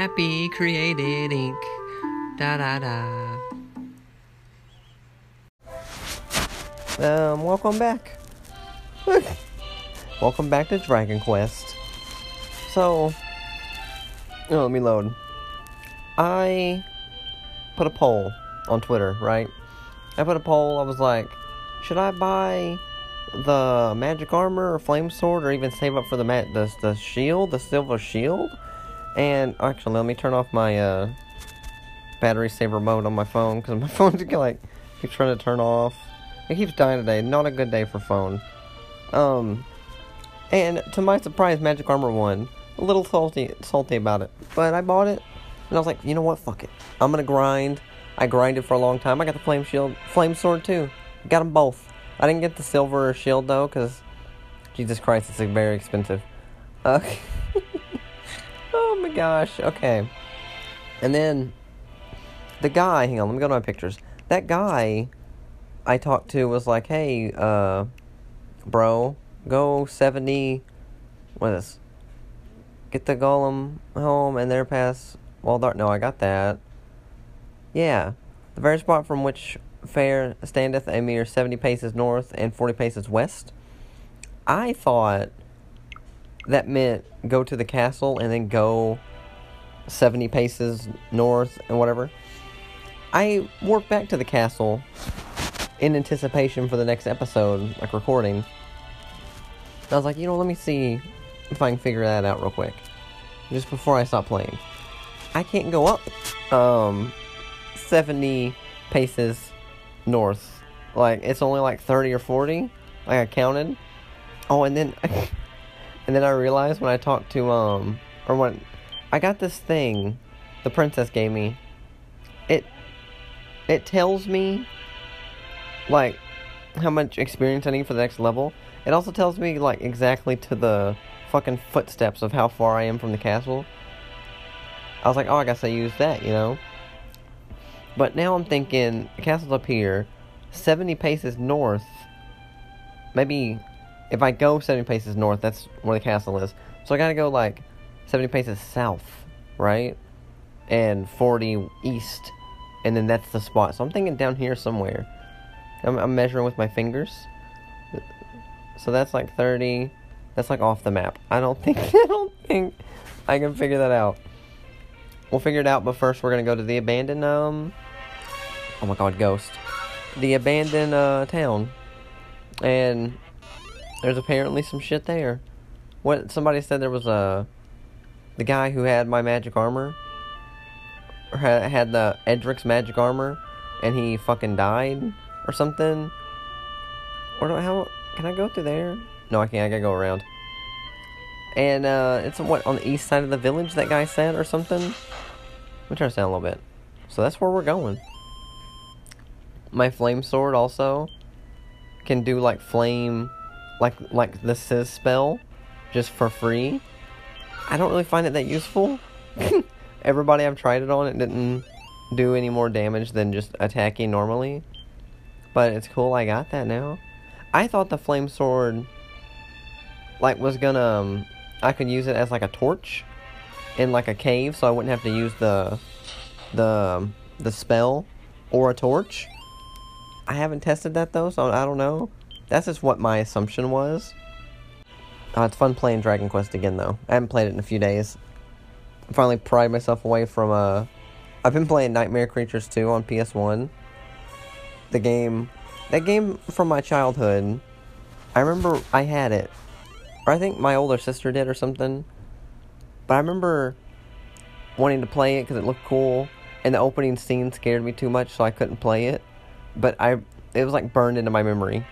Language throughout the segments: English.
Happy created ink. Da da da. Um, welcome back. welcome back to Dragon Quest. So, oh, let me load. I put a poll on Twitter, right? I put a poll. I was like, should I buy the magic armor or flame sword, or even save up for the ma- the the shield, the silver shield? And actually, let me turn off my uh, battery saver mode on my phone because my phone's like keeps trying to turn off. It keeps dying today. Not a good day for phone. Um, and to my surprise, Magic Armor won. A little salty, salty about it, but I bought it, and I was like, you know what? Fuck it. I'm gonna grind. I grinded for a long time. I got the flame shield, flame sword too. Got them both. I didn't get the silver shield though, cause Jesus Christ, it's very expensive. Okay. oh my gosh. Okay. And then the guy. Hang on. Let me go to my pictures. That guy I talked to was like, "Hey, uh, bro, go seventy. What is? This? Get the golem home and there pass Waldart. No, I got that. Yeah, the very spot from which fair standeth a mere seventy paces north and forty paces west. I thought that meant go to the castle and then go seventy paces north and whatever. I worked back to the castle in anticipation for the next episode, like recording. I was like, you know, let me see if I can figure that out real quick. Just before I stop playing. I can't go up um 70 paces north. Like it's only like 30 or 40. Like I counted. Oh, and then and then I realized when I talked to um or when I got this thing the princess gave me. It it tells me like how much experience I need for the next level. It also tells me like exactly to the fucking footsteps of how far I am from the castle. I was like, oh, I guess I use that, you know. But now I'm thinking the castle's up here, 70 paces north. Maybe if I go 70 paces north, that's where the castle is. So I gotta go like 70 paces south, right? And 40 east. And then that's the spot. So I'm thinking down here somewhere. I'm, I'm measuring with my fingers. So that's like 30. That's like off the map. I don't think I don't think I can figure that out. We'll figure it out, but first we're gonna go to the abandoned um Oh my god, ghost. The abandoned uh town. And there's apparently some shit there. What somebody said there was a the guy who had my magic armor had, had the Erdrick's magic armor and he fucking died or something. Or do I, how can I go through there? No, I can't. I gotta go around. And uh, it's what on the east side of the village. That guy said or something. Let me try to sound a little bit. So that's where we're going. My flame sword also can do like flame, like like the Sizz spell, just for free. I don't really find it that useful. Everybody I've tried it on, it didn't do any more damage than just attacking normally. But it's cool I got that now. I thought the flame sword like was gonna um, I could use it as like a torch in like a cave so I wouldn't have to use the the um, the spell or a torch. I haven't tested that though, so I don't know. That's just what my assumption was. Uh, it's fun playing Dragon Quest again though. I haven't played it in a few days. I finally pried myself away from uh I've been playing Nightmare Creatures 2 on PS1 the game, that game from my childhood. I remember I had it, or I think my older sister did or something. But I remember wanting to play it because it looked cool, and the opening scene scared me too much, so I couldn't play it. But I, it was like burned into my memory,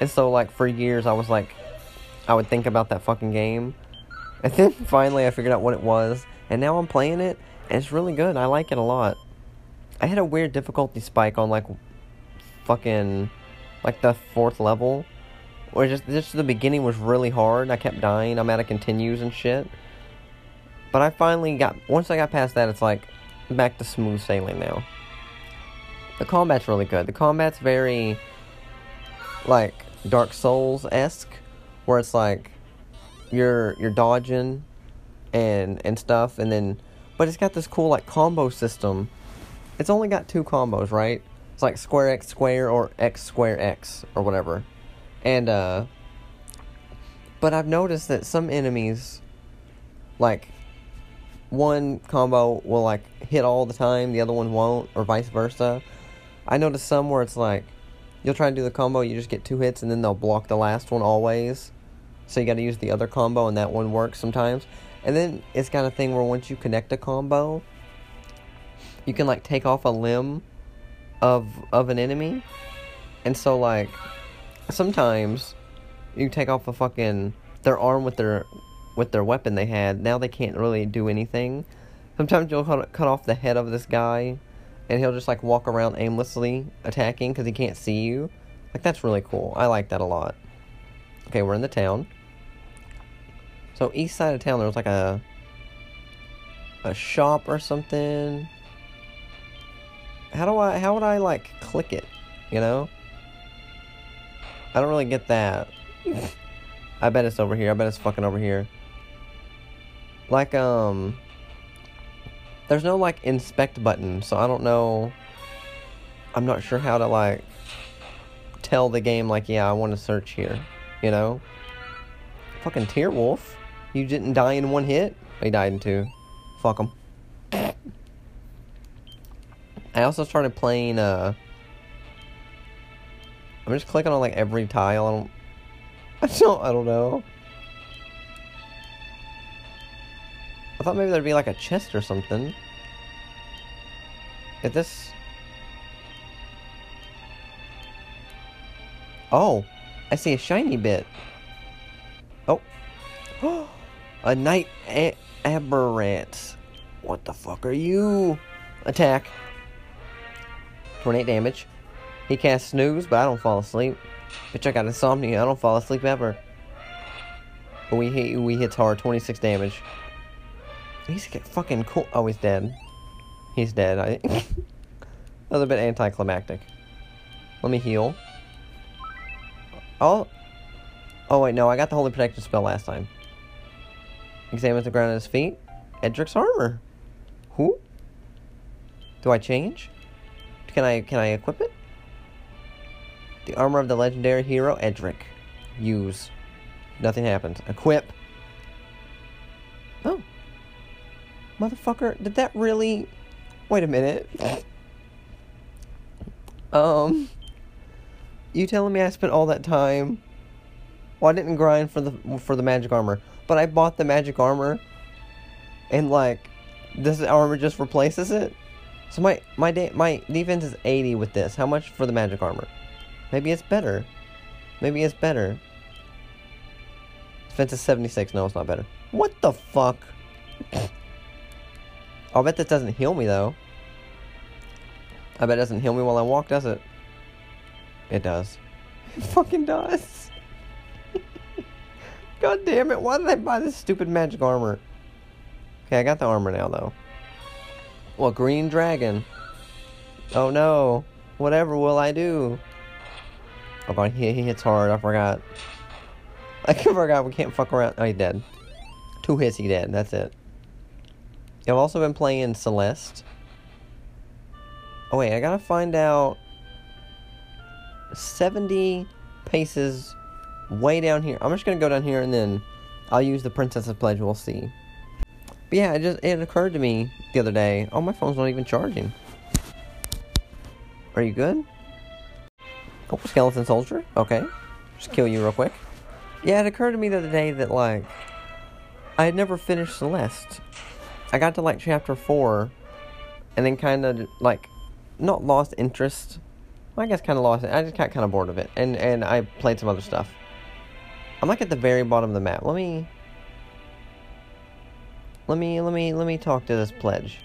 and so like for years I was like, I would think about that fucking game, and then finally I figured out what it was, and now I'm playing it, and it's really good. I like it a lot. I had a weird difficulty spike on like fucking like the fourth level. Where just just the beginning was really hard. I kept dying. I'm out of continues and shit. But I finally got once I got past that, it's like back to smooth sailing now. The combat's really good. The combat's very like Dark Souls esque, where it's like you're you're dodging and and stuff, and then but it's got this cool like combo system. It's only got two combos, right? It's like square x square or x square x or whatever. And uh but I've noticed that some enemies like one combo will like hit all the time, the other one won't, or vice versa. I noticed some where it's like you'll try to do the combo, you just get two hits, and then they'll block the last one always. So you got to use the other combo, and that one works sometimes. And then it's got a thing where once you connect a combo, you can like take off a limb of of an enemy, and so like sometimes you take off a fucking their arm with their with their weapon they had. Now they can't really do anything. Sometimes you'll cut off the head of this guy, and he'll just like walk around aimlessly attacking because he can't see you. Like that's really cool. I like that a lot. Okay, we're in the town. So east side of town, there was like a a shop or something. How do I? How would I like click it? You know? I don't really get that. I bet it's over here. I bet it's fucking over here. Like um, there's no like inspect button, so I don't know. I'm not sure how to like tell the game like, yeah, I want to search here. You know? Fucking Tear Wolf. You didn't die in one hit? He died in two. Fuck him. I also started playing, uh... I'm just clicking on, like, every tile. I don't... I don't, I don't know. I thought maybe there'd be, like, a chest or something. If this... Oh! I see a shiny bit. Oh. a night a- aberrant. What the fuck are you? Attack. 28 damage. He casts snooze, but I don't fall asleep. Bitch, I got insomnia. I don't fall asleep ever. But we hit we hits hard. 26 damage. He's fucking cool. Oh, he's dead. He's dead. I. that was a bit anticlimactic. Let me heal. Oh. Oh, wait, no, I got the Holy Protection spell last time. Examines the ground at his feet. Erdrick's armor. Who? Do I change? Can I can I equip it? The armor of the legendary hero Edric. Use. Nothing happens. Equip. Oh. Motherfucker, did that really Wait a minute. um You telling me I spent all that time well, I didn't grind for the for the magic armor, but I bought the magic armor, and like, this armor just replaces it. So my my my defense is 80 with this. How much for the magic armor? Maybe it's better. Maybe it's better. Defense is 76. No, it's not better. What the fuck? I'll bet this doesn't heal me though. I bet it doesn't heal me while I walk, does it? It does. It fucking does. God damn it, why did I buy this stupid magic armor? Okay, I got the armor now, though. Well, green dragon. Oh no. Whatever will I do? Oh god, he, he hits hard, I forgot. I forgot we can't fuck around. Oh, he's dead. Two hits, he dead. That's it. I've also been playing Celeste. Oh wait, I gotta find out... 70 paces way down here. I'm just gonna go down here and then I'll use the Princess's Pledge. We'll see. But yeah, it just it occurred to me the other day. Oh, my phone's not even charging. Are you good? Oh, skeleton soldier. Okay, just kill you real quick. Yeah, it occurred to me the other day that like I had never finished Celeste. I got to like chapter four, and then kind of like not lost interest. Well, I guess kind of lost it. I just got kind of bored of it, and and I played some other stuff. I'm like at the very bottom of the map. Let me let me let me let me talk to this pledge.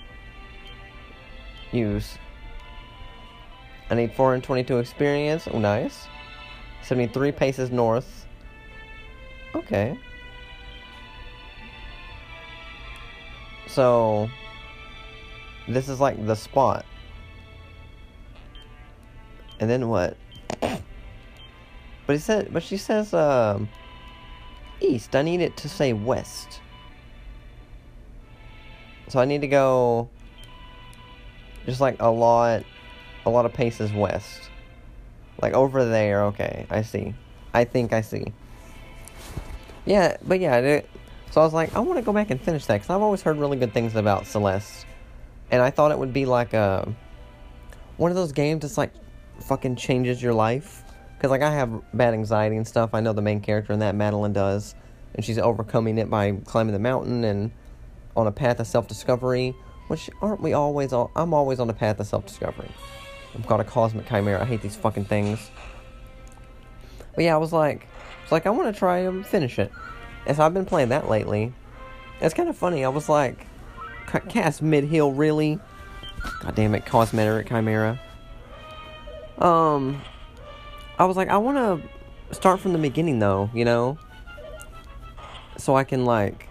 Use. I need 422 experience. Oh, nice. 73 paces north. Okay. So this is like the spot. And then what? But he said but she says um east. I need it to say west. So I need to go just like a lot, a lot of paces west. Like over there, okay, I see. I think I see. Yeah, but yeah, so I was like, I want to go back and finish that because I've always heard really good things about Celeste, and I thought it would be like a one of those games that's like fucking changes your life. Because like I have bad anxiety and stuff. I know the main character in that Madeline does, and she's overcoming it by climbing the mountain and on a path of self-discovery. Which aren't we always? I'm always on a path of self-discovery. I've got a cosmic chimera. I hate these fucking things. But yeah, I was like, it's like I want to try and finish it. And so I've been playing that lately. It's kind of funny. I was like, cast mid heal really? God damn it, cosmetic chimera. Um, I was like, I want to start from the beginning though, you know, so I can like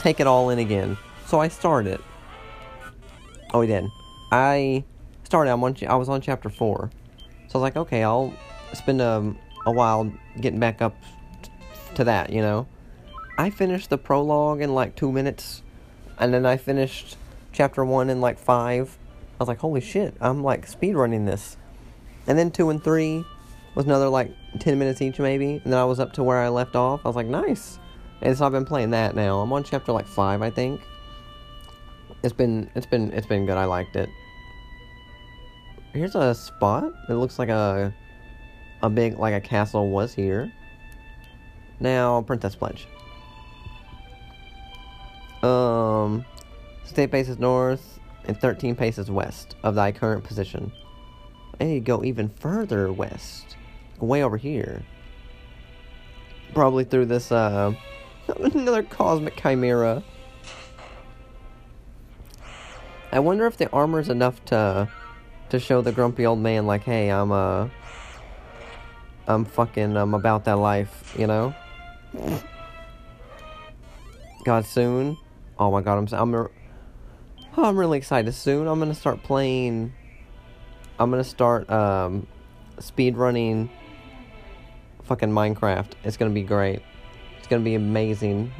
take it all in again. So I started. Oh, we did. I started. I'm on. I was on chapter four, so I was like, okay, I'll spend a a while getting back up to that, you know. I finished the prologue in like two minutes, and then I finished chapter one in like five. I was like, holy shit, I'm like speed running this. And then two and three was another like 10 minutes each maybe. And then I was up to where I left off. I was like, nice. And so I've been playing that now. I'm on chapter like five, I think. It's been it's been it's been good. I liked it. Here's a spot. It looks like a a big like a castle was here. Now Princess Pledge. Um State paces north and 13 paces west of thy current position. I need to go even further west. Way over here. Probably through this, uh, another cosmic chimera. I wonder if the armor's enough to, to show the grumpy old man, like, hey, I'm, uh, I'm fucking, I'm about that life, you know? God, soon. Oh my god, I'm, I'm, Oh, I'm really excited. Soon I'm gonna start playing. I'm gonna start um, speed running. Fucking Minecraft. It's gonna be great. It's gonna be amazing.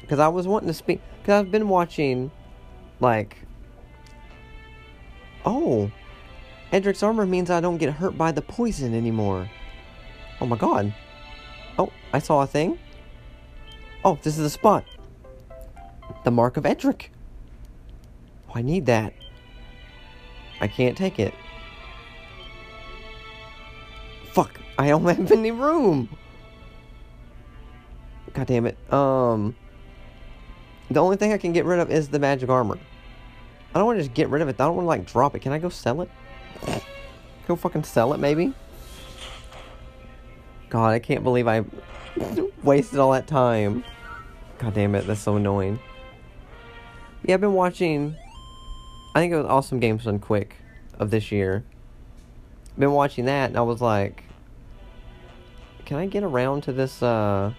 Because I was wanting to speed. Because I've been watching, like. Oh, Erdrick's armor means I don't get hurt by the poison anymore. Oh my god. Oh, I saw a thing. Oh, this is the spot. The mark of Erdrick. Oh, I need that. I can't take it. Fuck, I don't have any room. God damn it. Um, the only thing I can get rid of is the magic armor. I don't want to just get rid of it. I don't want to like drop it. Can I go sell it? Go fucking sell it, maybe? God, I can't believe I wasted all that time. God damn it, that's so annoying. Yeah, I've been watching I think it was Awesome Games Done Quick of this year. Been watching that and I was like, can I get around to this? uh...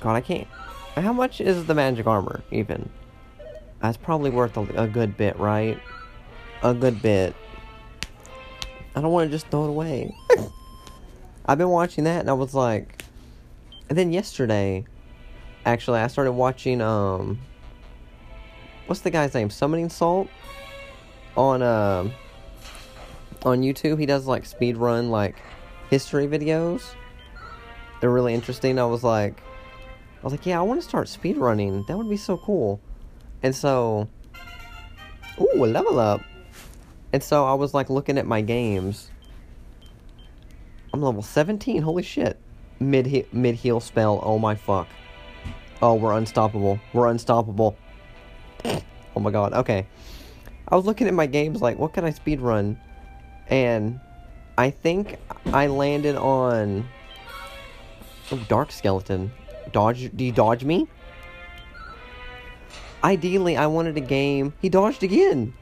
God, I can't. How much is the magic armor even? That's probably worth a, a good bit, right? A good bit. I don't want to just throw it away. I've been watching that and I was like, and then yesterday, actually, I started watching um what's the guy's name? Summoning Salt on uh, on YouTube. He does like speed run like history videos. They're really interesting. I was like, I was like, yeah, I want to start speed running. That would be so cool. And so, ooh, a level up. And so I was like looking at my games. I'm level 17. Holy shit. Mid mid heal spell. Oh my fuck. Oh, we're unstoppable. We're unstoppable. Oh my god, okay. I was looking at my games like, what can I speed run? And I think I landed on oh, Dark Skeleton. Dodge do you dodge me? Ideally I wanted a game. He dodged again.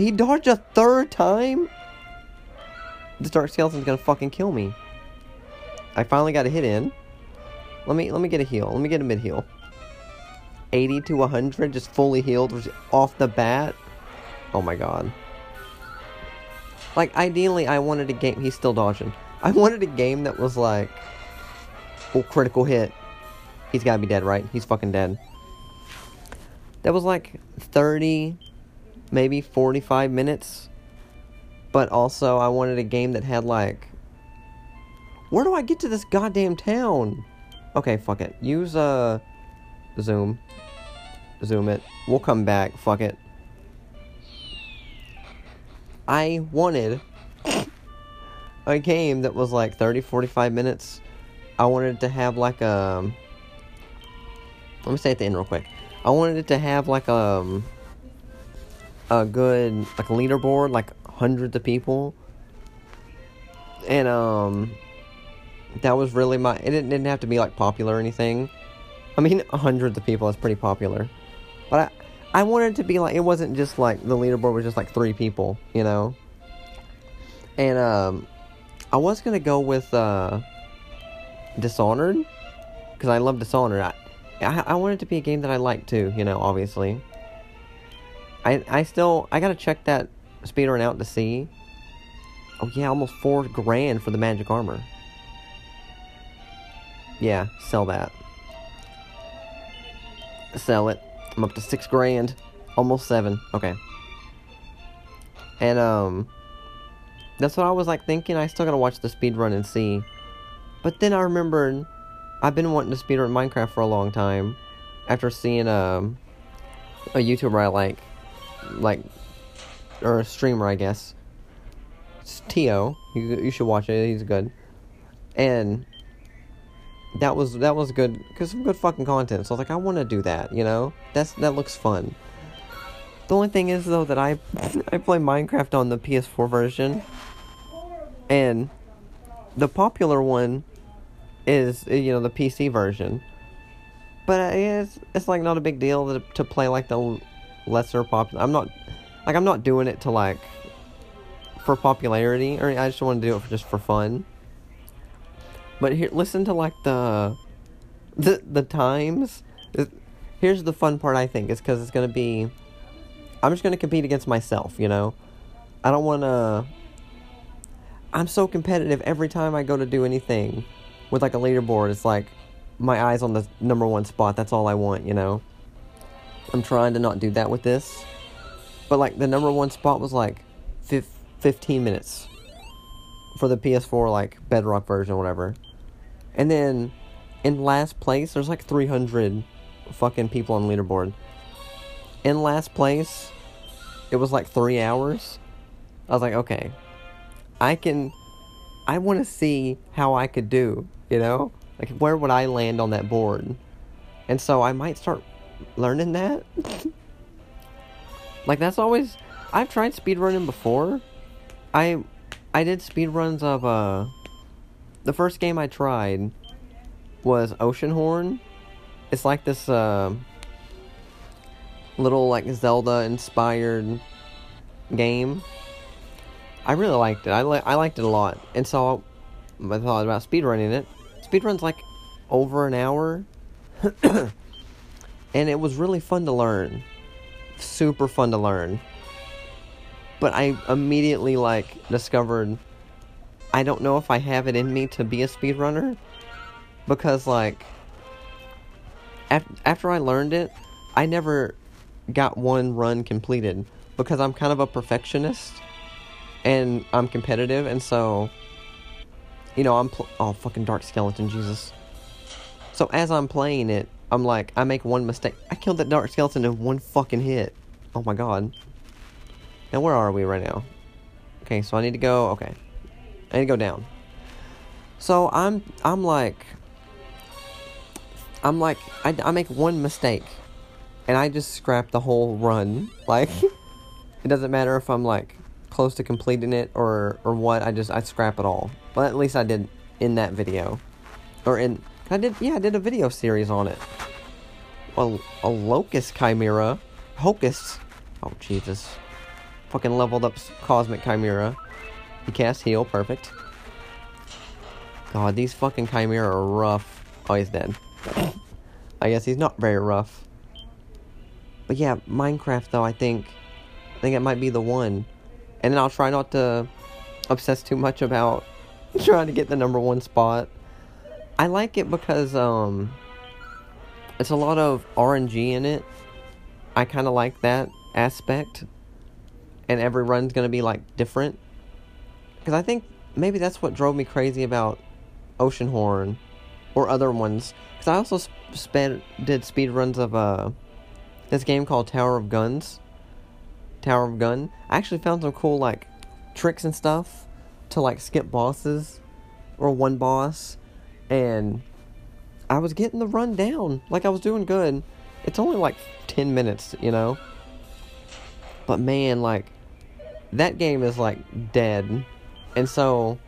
He dodged a third time? This Dark Skeleton's gonna fucking kill me. I finally got a hit in. Let me let me get a heal. Let me get a mid heal. 80 to 100 just fully healed off the bat. Oh my god. Like, ideally, I wanted a game... He's still dodging. I wanted a game that was like... Oh, critical hit. He's gotta be dead, right? He's fucking dead. That was like 30, maybe 45 minutes. But also, I wanted a game that had like. Where do I get to this goddamn town? Okay, fuck it. Use, uh. Zoom. Zoom it. We'll come back. Fuck it. I wanted a game that was like 30 45 minutes. I wanted it to have like a Let me say at the end real quick. I wanted it to have like um a good like leaderboard like hundreds of people. And um that was really my it didn't, didn't have to be like popular or anything. I mean hundreds of people is pretty popular. But I I wanted to be like it wasn't just like the leaderboard was just like three people, you know. And um, I was gonna go with uh, Dishonored because I love Dishonored. I, I I want it to be a game that I like too, you know. Obviously. I I still I gotta check that speedrun out to see. Oh yeah, almost four grand for the magic armor. Yeah, sell that. Sell it. I'm up to six grand. Almost seven. Okay. And, um, that's what I was like thinking. I still gotta watch the speed run and see. But then I remembered I've been wanting to speedrun Minecraft for a long time. After seeing um, a YouTuber I like, like, or a streamer, I guess. It's Tio. You, you should watch it. He's good. And that was that was good because some good fucking content. So I was like, I want to do that. You know, that's that looks fun. The only thing is though that I I play Minecraft on the PS4 version, and the popular one is you know the PC version. But uh, it's it's like not a big deal to, to play like the lesser popular. I'm not like I'm not doing it to like for popularity or I just want to do it for, just for fun. But here, listen to like the the the times. Here's the fun part. I think is because it's gonna be. I'm just gonna compete against myself. You know, I don't want to. I'm so competitive every time I go to do anything with like a leaderboard. It's like my eyes on the number one spot. That's all I want. You know. I'm trying to not do that with this, but like the number one spot was like 15 minutes for the PS4 like Bedrock version or whatever. And then in last place, there's like 300 fucking people on leaderboard. In last place, it was like three hours. I was like, okay, I can. I want to see how I could do, you know? Like, where would I land on that board? And so I might start learning that. like, that's always. I've tried speedrunning before. I I did speedruns of uh the first game I tried was Oceanhorn. It's like this uh, little like Zelda inspired game. I really liked it. I li- I liked it a lot, and so I thought about speedrunning it. Speedrun's like over an hour, and it was really fun to learn. Super fun to learn. But I immediately like discovered I don't know if I have it in me to be a speedrunner because like af- after I learned it, I never got one run completed because I'm kind of a perfectionist and I'm competitive and so you know, I'm pl- oh fucking dark skeleton Jesus. So as I'm playing it, I'm like I make one mistake. I killed that dark skeleton in one fucking hit. Oh my god. Now where are we right now? Okay, so I need to go okay. I need to go down. So I'm I'm like I'm like I, I make one mistake and I just scrap the whole run. Like it doesn't matter if I'm like close to completing it or or what. I just I scrap it all. But at least I did in that video. Or in I did yeah, I did a video series on it. A, a locust chimera. Hocus. Oh Jesus. Fucking leveled up cosmic chimera. He cast heal, perfect. God, these fucking Chimera are rough. Oh, he's dead. I guess he's not very rough. But yeah, Minecraft though, I think I think it might be the one. And then I'll try not to obsess too much about trying to get the number one spot. I like it because um it's a lot of RNG in it. I kind of like that aspect. And every run's to be like different. Because I think maybe that's what drove me crazy about Oceanhorn or other ones. Because I also sped, did speed runs of uh, this game called Tower of Guns. Tower of Gun. I actually found some cool like tricks and stuff to like skip bosses or one boss. And I was getting the run down. Like I was doing good. It's only like 10 minutes, you know? But man, like, that game is like dead. And so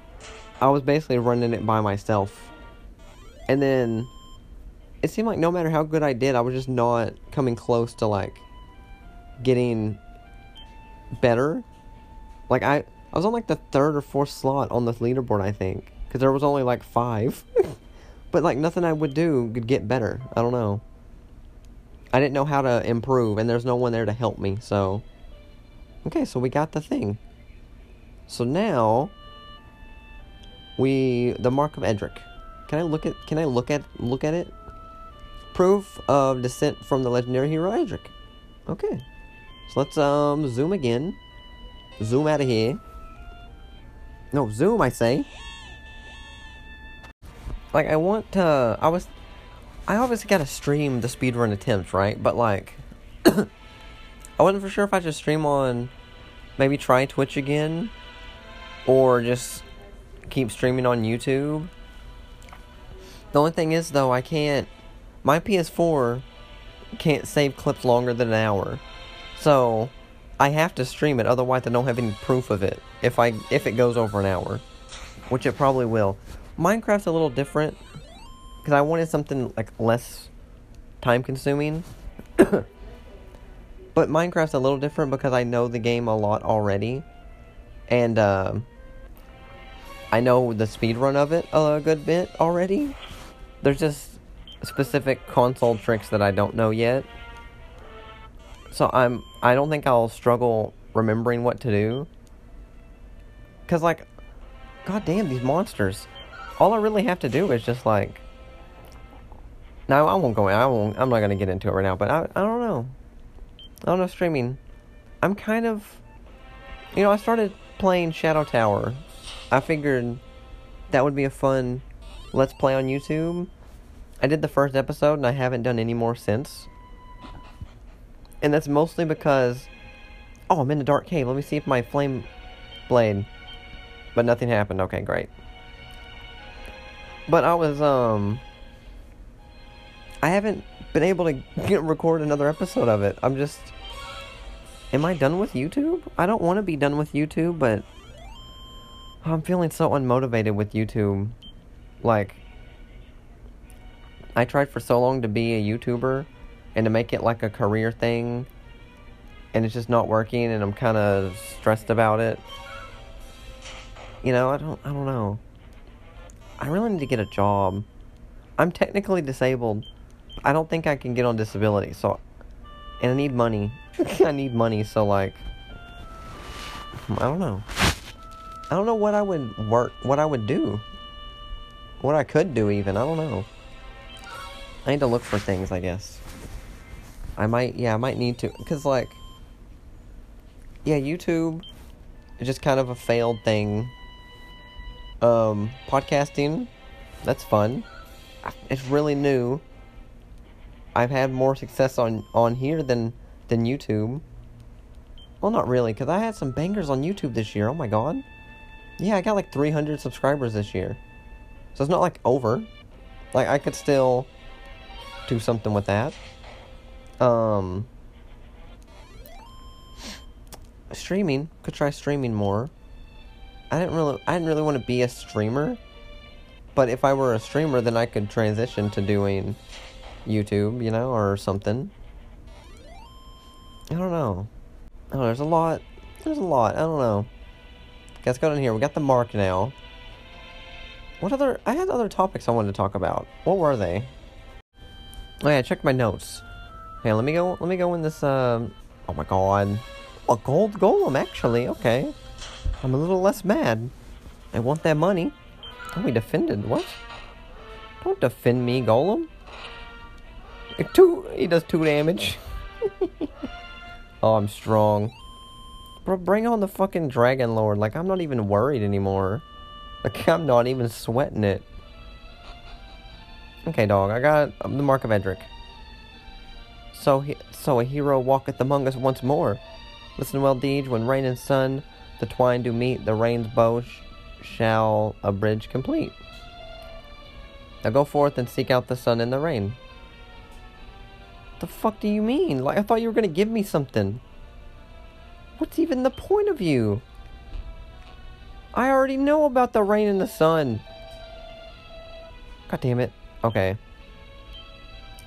I was basically running it by myself. And then it seemed like no matter how good I did, I was just not coming close to like getting better. Like I I was on like the third or fourth slot on the leaderboard, I think, cuz there was only like 5. But like nothing I would do could get better. I don't know. I didn't know how to improve, and there's no one there to help me. So, okay, so we got the thing. So now we the mark of Erdrick. Can I look at? Can I look at look at it? Proof of descent from the legendary hero Erdrick. Okay, so let's um zoom again. Zoom out of here. No, zoom, I say like I want to I was I obviously gotta stream the speedrun attempts, right? But like I wasn't for sure if I should stream on maybe try Twitch again or just keep streaming on YouTube. The only thing is though I can't my PS4 can't save clips longer than an hour. So I have to stream it otherwise I don't have any proof of it if I if it goes over an hour, which it probably will. Minecraft's a little different because I wanted something like less time consuming. but Minecraft's a little different because I know the game a lot already. And uh, I know the speed run of it a good bit already. There's just specific console tricks that I don't know yet. So I'm I don't think I'll struggle remembering what to do. Cause like god damn these monsters all I really have to do is just like. No, I won't go. In. I won't. I'm not gonna get into it right now. But I, I don't know. I don't know streaming. I'm kind of. You know, I started playing Shadow Tower. I figured that would be a fun let's play on YouTube. I did the first episode and I haven't done any more since. And that's mostly because oh, I'm in the dark cave. Let me see if my flame blade. But nothing happened. Okay, great. But I was um I haven't been able to get record another episode of it. I'm just Am I done with YouTube? I don't want to be done with YouTube, but I'm feeling so unmotivated with YouTube. Like I tried for so long to be a YouTuber and to make it like a career thing and it's just not working and I'm kind of stressed about it. You know, I don't I don't know. I really need to get a job. I'm technically disabled. I don't think I can get on disability, so and I need money. I need money, so like I don't know. I don't know what I would work what I would do. What I could do even, I don't know. I need to look for things, I guess. I might yeah, I might need to cuz like yeah, YouTube is just kind of a failed thing um, podcasting, that's fun. It's really new. I've had more success on on here than than YouTube. Well, not really, because I had some bangers on YouTube this year. Oh my god. Yeah, I got like 300 subscribers this year. So it's not like over. Like, I could still do something with that. Um, streaming. Could try streaming more. I didn't really I didn't really want to be a streamer. But if I were a streamer, then I could transition to doing YouTube, you know, or something. I don't know. Oh, there's a lot. There's a lot. I don't know. Let's go in here. We got the mark now. What other? I had other topics I wanted to talk about. What were they? Oh yeah, check my notes. Okay, let me go. Let me go in this. Um. Oh my god. A gold golem, actually. Okay. I'm a little less mad. I want that money. Don't be defended. What? Don't defend me, Golem. Two. He does two damage. oh, I'm strong. Bro, bring on the fucking Dragon Lord. Like, I'm not even worried anymore. Like, I'm not even sweating it. Okay, dog. I got the Mark of Erdrick. So, he, so a hero walketh among us once more. Listen well, Deej. When rain and sun the twine do meet, the rain's bow sh- shall a bridge complete. Now go forth and seek out the sun and the rain. What The fuck do you mean? Like, I thought you were gonna give me something. What's even the point of you? I already know about the rain and the sun. God damn it. Okay.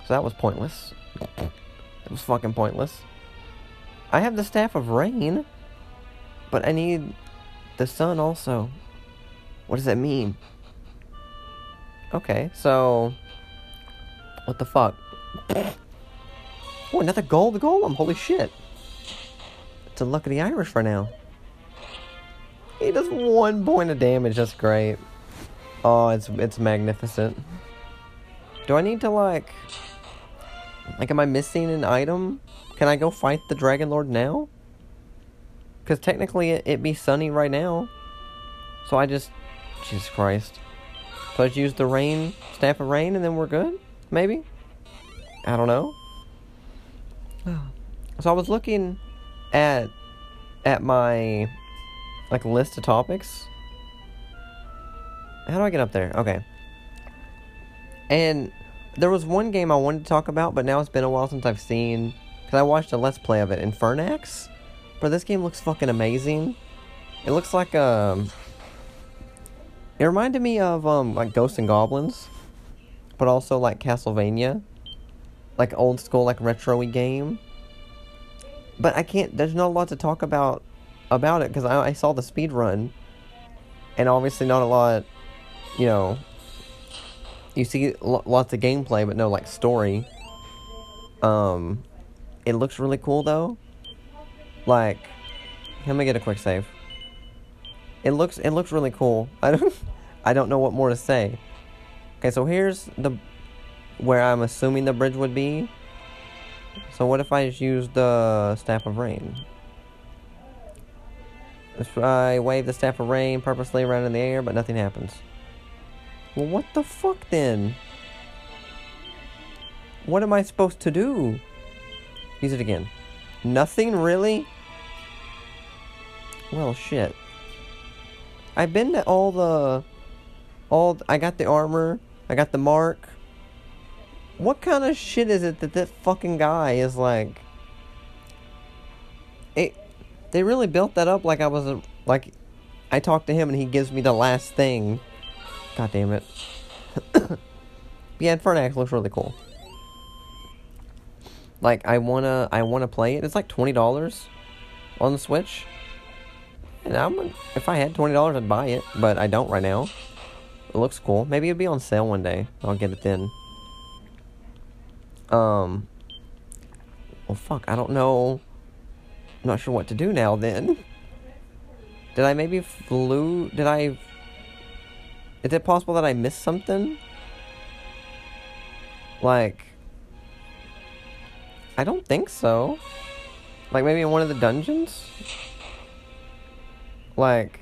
So that was pointless. It was fucking pointless. I have the Staff of Rain, but I need the sun also. What does that mean? Okay, so. What the fuck? Oh, another gold golem. Holy shit. It's a luck of the Irish for now. He does one point of damage. That's great. Oh, it's it's magnificent. Do I need to like like am I missing an item? Can I go fight the Dragon Lord now? Cuz technically it, it be sunny right now. So I just Jesus Christ. So I just use the rain, staff of rain and then we're good? Maybe? I don't know. Oh. So I was looking at at my like list of topics. How do I get up there? Okay. And there was one game I wanted to talk about, but now it's been a while since I've seen because I watched a let's play of it, Infernax. This game looks fucking amazing. It looks like um it reminded me of um like Ghosts and Goblins, but also like Castlevania. Like old school like retro-y game. But I can't there's not a lot to talk about about it because I, I saw the speed run and obviously not a lot you know you see lots of gameplay but no like story um it looks really cool though like let me get a quick save it looks it looks really cool i don't i don't know what more to say okay so here's the where i'm assuming the bridge would be so what if i just use the staff of rain if I wave the staff of rain purposely around in the air, but nothing happens. Well, what the fuck then? What am I supposed to do? Use it again. Nothing, really? Well, shit. I've been to all the... All... I got the armor. I got the mark. What kind of shit is it that that fucking guy is like... It... They really built that up like I was a... Like... I talked to him and he gives me the last thing. God damn it. yeah, Infernax looks really cool. Like I wanna I wanna play it. It's like twenty dollars on the Switch. And I'm if I had twenty dollars I'd buy it, but I don't right now. It looks cool. Maybe it'll be on sale one day. I'll get it then. Um Well fuck, I don't know. I'm not sure what to do now then. Did I maybe flew did I is it possible that I missed something? Like, I don't think so. Like maybe in one of the dungeons? Like,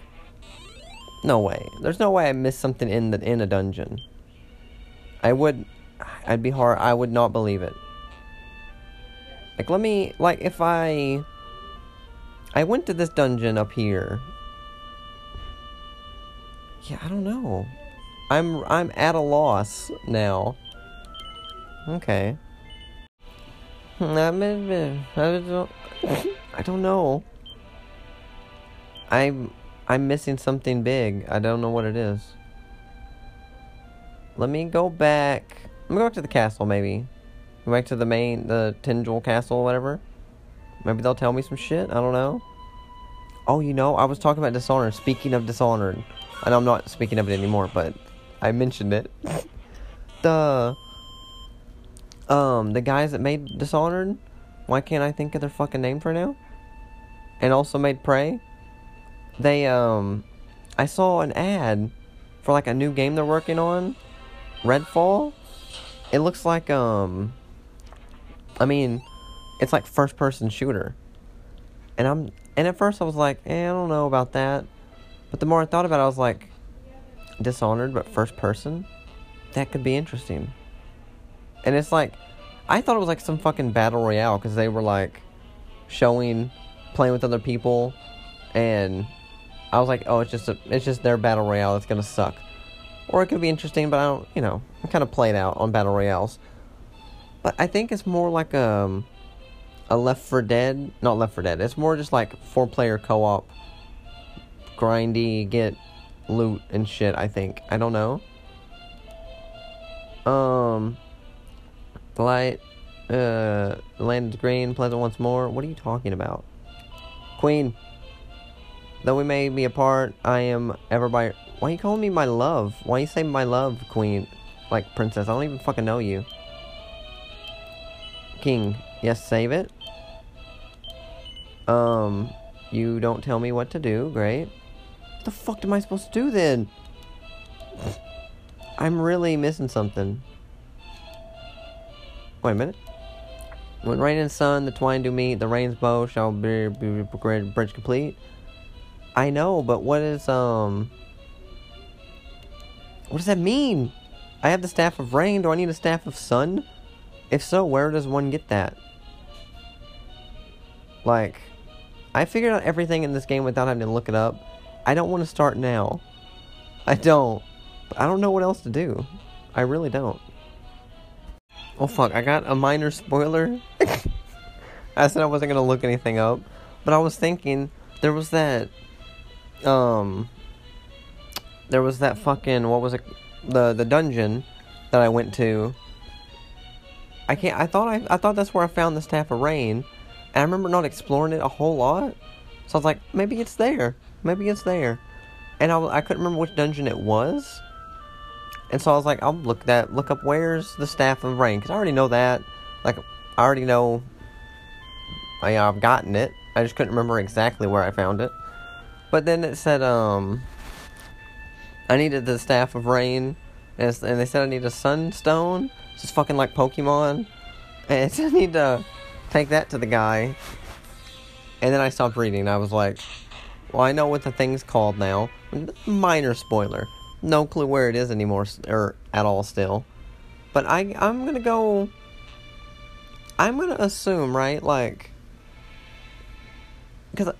no way. There's no way I missed something in the in a dungeon. I would, I'd be hard. I would not believe it. Like let me like if I, I went to this dungeon up here yeah, I don't know. I'm I'm at a loss now. Okay. Hmm, I don't I don't know. I'm I'm missing something big. I don't know what it is. Let me go back. Let me go back to the castle maybe. Go back to the main the Tantegel castle whatever. Maybe they'll tell me some shit. I don't know. Oh, you know, I was talking about Dishonored. Speaking of Dishonored, and I'm not speaking of it anymore, but I mentioned it. the um the guys that made Dishonored, why can't I think of their fucking name for now? And also made Prey. They um I saw an ad for like a new game they're working on, Redfall. It looks like um I mean, it's like first person shooter. And I'm and at first I was like, eh, I don't know about that. But the more I thought about it, I was like, Dishonored, but first person? That could be interesting. And it's like, I thought it was like some fucking battle royale because they were like showing, playing with other people, and I was like, oh, it's just a, it's just their battle royale. It's gonna suck. Or it could be interesting, but I don't, you know, I'm kind of played out on battle royales. But I think it's more like um, a Left 4 Dead, not Left 4 Dead. It's more just like four player co op, grindy, get loot and shit. I think I don't know. Um, light, uh, land green, pleasant once more. What are you talking about, Queen? Though we may be apart, I am ever by. Why are you calling me my love? Why you say my love, Queen? Like princess? I don't even fucking know you. King, yes, save it. Um, you don't tell me what to do. Great. What the fuck am I supposed to do then? I'm really missing something. Wait a minute. When rain and sun, the twine do meet, the rain's bow shall be, be, be bridge complete. I know, but what is um? What does that mean? I have the staff of rain. Do I need a staff of sun? If so, where does one get that? Like, I figured out everything in this game without having to look it up. I don't want to start now. I don't. But I don't know what else to do. I really don't. Oh fuck, I got a minor spoiler. I said I wasn't gonna look anything up. But I was thinking there was that um there was that fucking what was it the the dungeon that I went to. I can't I thought I I thought that's where I found the staff of rain. And I remember not exploring it a whole lot. So I was like, maybe it's there. Maybe it's there. And I, I couldn't remember which dungeon it was. And so I was like, I'll look that look up where's the staff of rain because I already know that. Like I already know. I, I've gotten it. I just couldn't remember exactly where I found it. But then it said um. I needed the staff of rain, and, and they said I need a sunstone. It's just fucking like Pokemon, and I need to take that to the guy. And then I stopped reading. I was like, well, I know what the thing's called now. Minor spoiler no clue where it is anymore or at all still. But I I'm gonna go. I'm gonna assume right like because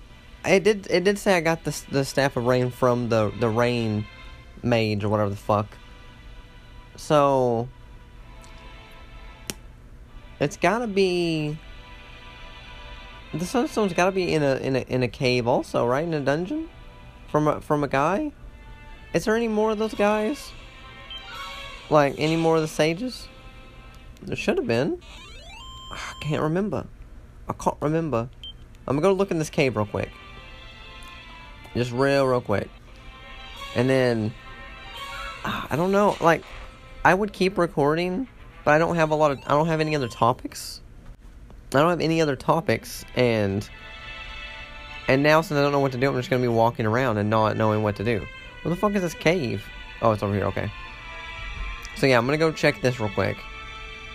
it did it did say I got the the staff of rain from the the rain mage or whatever the fuck. So it's gotta be the sunstone's gotta be in a in a in a cave also, right? In a dungeon from a from a guy. Is there any more of those guys? Like, any more of the sages? There should have been. Ah, I can't remember. I can't remember. I'm gonna go look in this cave real quick. Just real, real quick. And then, ah, I don't know, like, I would keep recording, but I don't have a lot of, I don't have any other topics. I don't have any other topics, and, and now since I don't know what to do, I'm just gonna be walking around and not knowing what to do. Where the fuck is this cave? Oh, it's over here, okay. So yeah, I'm gonna go check this real quick.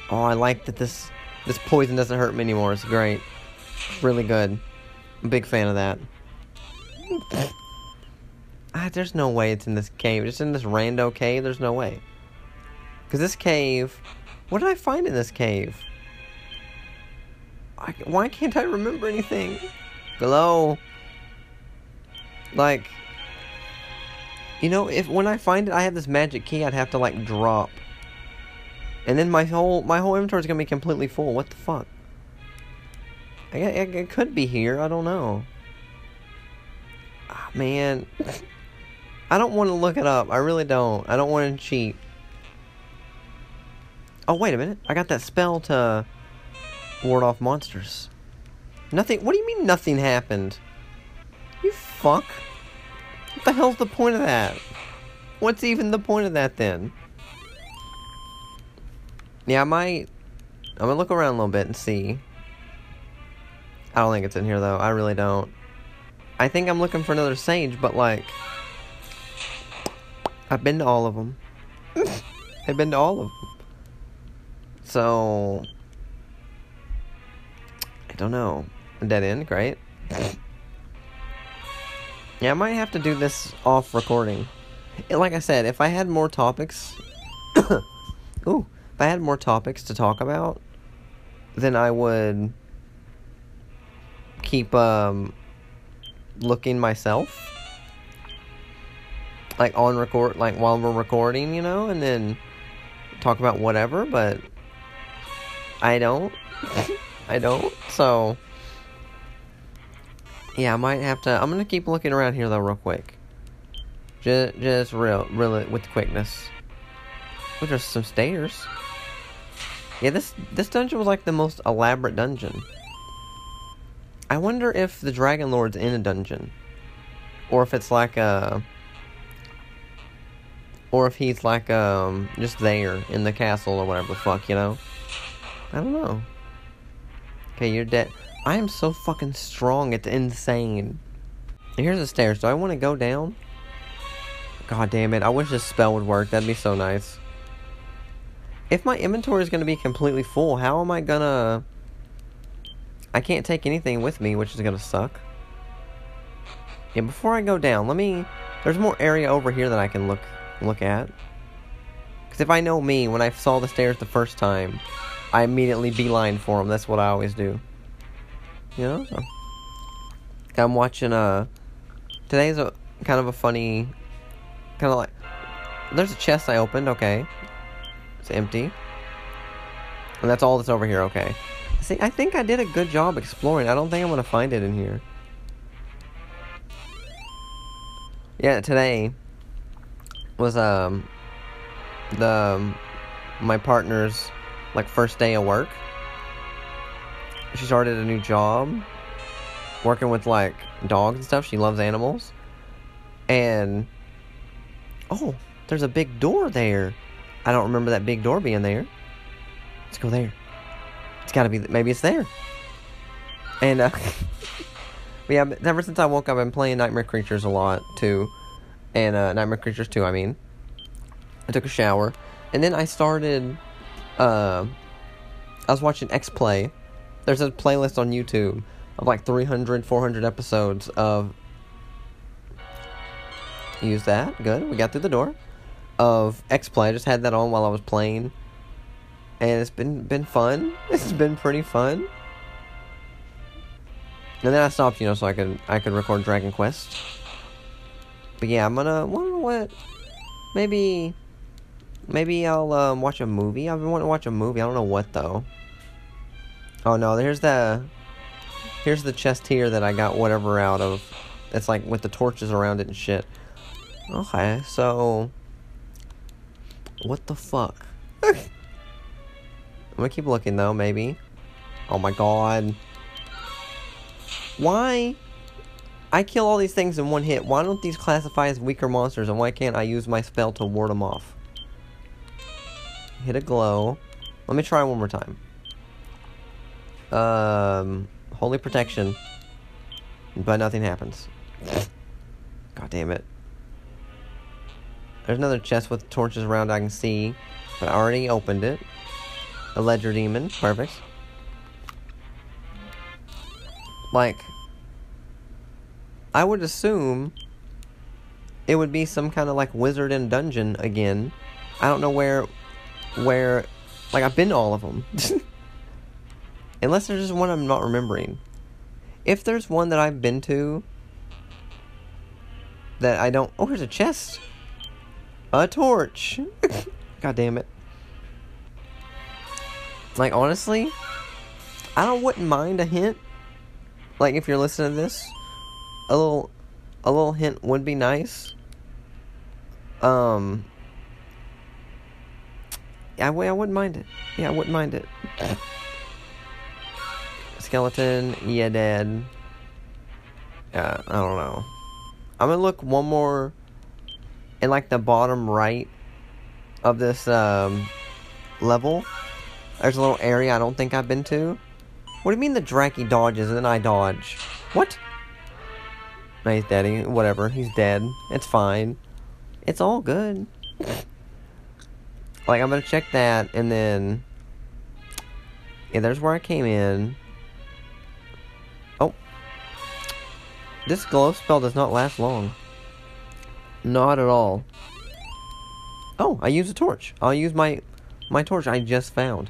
Oh, I like that this this poison doesn't hurt me anymore. It's great. really good. I'm a big fan of that. Ah, there's no way it's in this cave. Just in this rando cave, there's no way. Because this cave... What did I find in this cave? I, why can't I remember anything? Hello? Like... You know, if when I find it, I have this magic key. I'd have to like drop, and then my whole my whole inventory is gonna be completely full. What the fuck? I, I, it could be here. I don't know. Man, I don't want to look it up. I really don't. I don't want to cheat. Oh wait a minute! I got that spell to ward off monsters. Nothing. What do you mean nothing happened? You fuck. What the hell's the point of that? What's even the point of that then? Yeah, I might... I'm gonna look around a little bit and see. I don't think it's in here though. I really don't. I think I'm looking for another sage, but like... I've been to all of them. I've been to all of them. So... I don't know. A dead end, great. Yeah, I might have to do this off recording. Like I said, if I had more topics, ooh, if I had more topics to talk about, then I would keep um looking myself like on record like while we're recording you know and then talk about whatever but i don't. I don't so yeah i might have to i'm gonna keep looking around here though real quick. Just just real really with quickness. Oh, there's some stairs. Yeah this this dungeon was like the most elaborate dungeon I wonder if the Dragon Lord's in a dungeon. Or if it's like a. Or if he's like, um, just there in the castle or whatever the fuck, you know? I don't know. Okay, you're dead. I am so fucking strong, it's insane. Here's the stairs. Do I want to go down? God damn it. I wish this spell would work. That'd be so nice. If my inventory is going to be completely full, how am I going to I can't take anything with me, which is gonna suck. Yeah, before I go down, let me... There's more area over here that I can look look at. Because if I know me, when I saw the stairs the first time, I immediately beeline for them. That's what I always do. You know? I'm watching, uh... Today's a kind of a funny... Kind of like... There's a chest I opened, okay. It's empty. And that's all that's over here, okay. See, I think I did a good job exploring. I don't think I'm going to find it in here. Yeah, today was um the um, my partner's like first day of work. She started a new job working with like dogs and stuff. She loves animals. And oh, there's a big door there. I don't remember that big door being there. Let's go there. It's gotta be, maybe it's there. And, uh, yeah, ever since I woke up, I've been playing Nightmare Creatures a lot, too. And, uh, Nightmare Creatures 2, I mean. I took a shower. And then I started, uh, I was watching X Play. There's a playlist on YouTube of like 300, 400 episodes of. Use that. Good. We got through the door. Of X Play. I just had that on while I was playing and it's been been fun. It's been pretty fun. And then I stopped, you know, so I could I could record Dragon Quest. But yeah, I'm gonna wonder what maybe maybe I'll um, watch a movie. I've been wanting to watch a movie. I don't know what though. Oh no, here's the here's the chest here that I got whatever out of. It's like with the torches around it and shit. Okay, so what the fuck? I'm gonna keep looking though, maybe. Oh my god. Why? I kill all these things in one hit. Why don't these classify as weaker monsters and why can't I use my spell to ward them off? Hit a glow. Let me try one more time. Um, holy protection. But nothing happens. God damn it. There's another chest with torches around I can see. But I already opened it. A ledger demon. Perfect. Like, I would assume it would be some kind of like wizard and dungeon again. I don't know where, where, like I've been to all of them. Unless there's just one I'm not remembering. If there's one that I've been to that I don't, oh, here's a chest. A torch. God damn it. Like honestly, I don't wouldn't mind a hint. Like if you're listening to this, a little a little hint would be nice. Um yeah, I, I wouldn't mind it. Yeah, I wouldn't mind it. Skeleton, yeah, dead. Yeah, I don't know. I'm gonna look one more in like the bottom right of this um, level there's a little area I don't think I've been to. What do you mean the Dracky dodges and then I dodge? What? No, he's dead. whatever. He's dead. It's fine. It's all good. like, I'm gonna check that, and then... Yeah, there's where I came in. Oh. This glow spell does not last long. Not at all. Oh, I use a torch. I'll use my my torch I just found.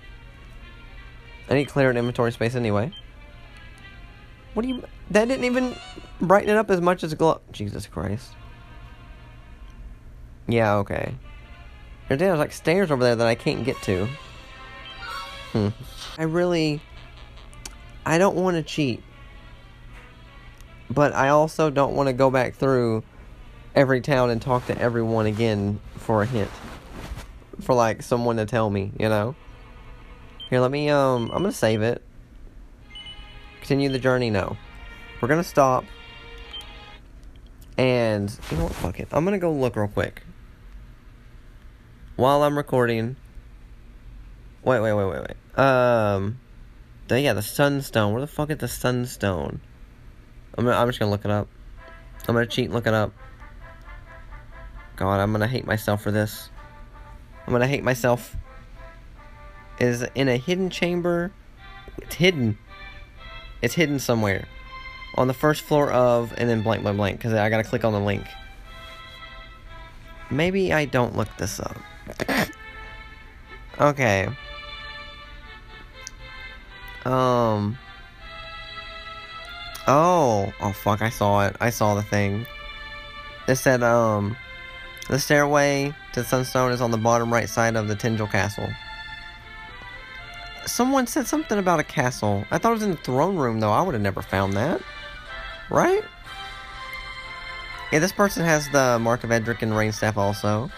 I need to clear an inventory space anyway. What do you... That didn't even brighten it up as much as a glow... Jesus Christ. Yeah, okay. There's like stairs over there that I can't get to. Hmm. I really... I don't want to cheat. But I also don't want to go back through every town and talk to everyone again for a hint. For like someone to tell me, you know? Here, let me, um, I'm gonna save it. Continue the journey, no. We're gonna stop. And, you know what, fuck it. I'm gonna go look real quick. While I'm recording. Wait, wait, wait, wait, wait. Um, the, yeah, the sunstone. Where the fuck is the sunstone? I'm, gonna, I'm just gonna look it up. I'm gonna cheat and look it up. God, I'm gonna hate myself for this. I'm gonna hate myself. Is in a hidden chamber. It's hidden. It's hidden somewhere. On the first floor of, and then blank, blank, blank, because I gotta click on the link. Maybe I don't look this up. okay. Um. Oh. Oh, fuck, I saw it. I saw the thing. It said, um. The stairway to Sunstone is on the bottom right side of the Tantegel Castle. Someone said something about a castle. I thought it was in the throne room, though. I would have never found that. Right? Yeah, this person has the Mark of Erdrick and Rainstaff also.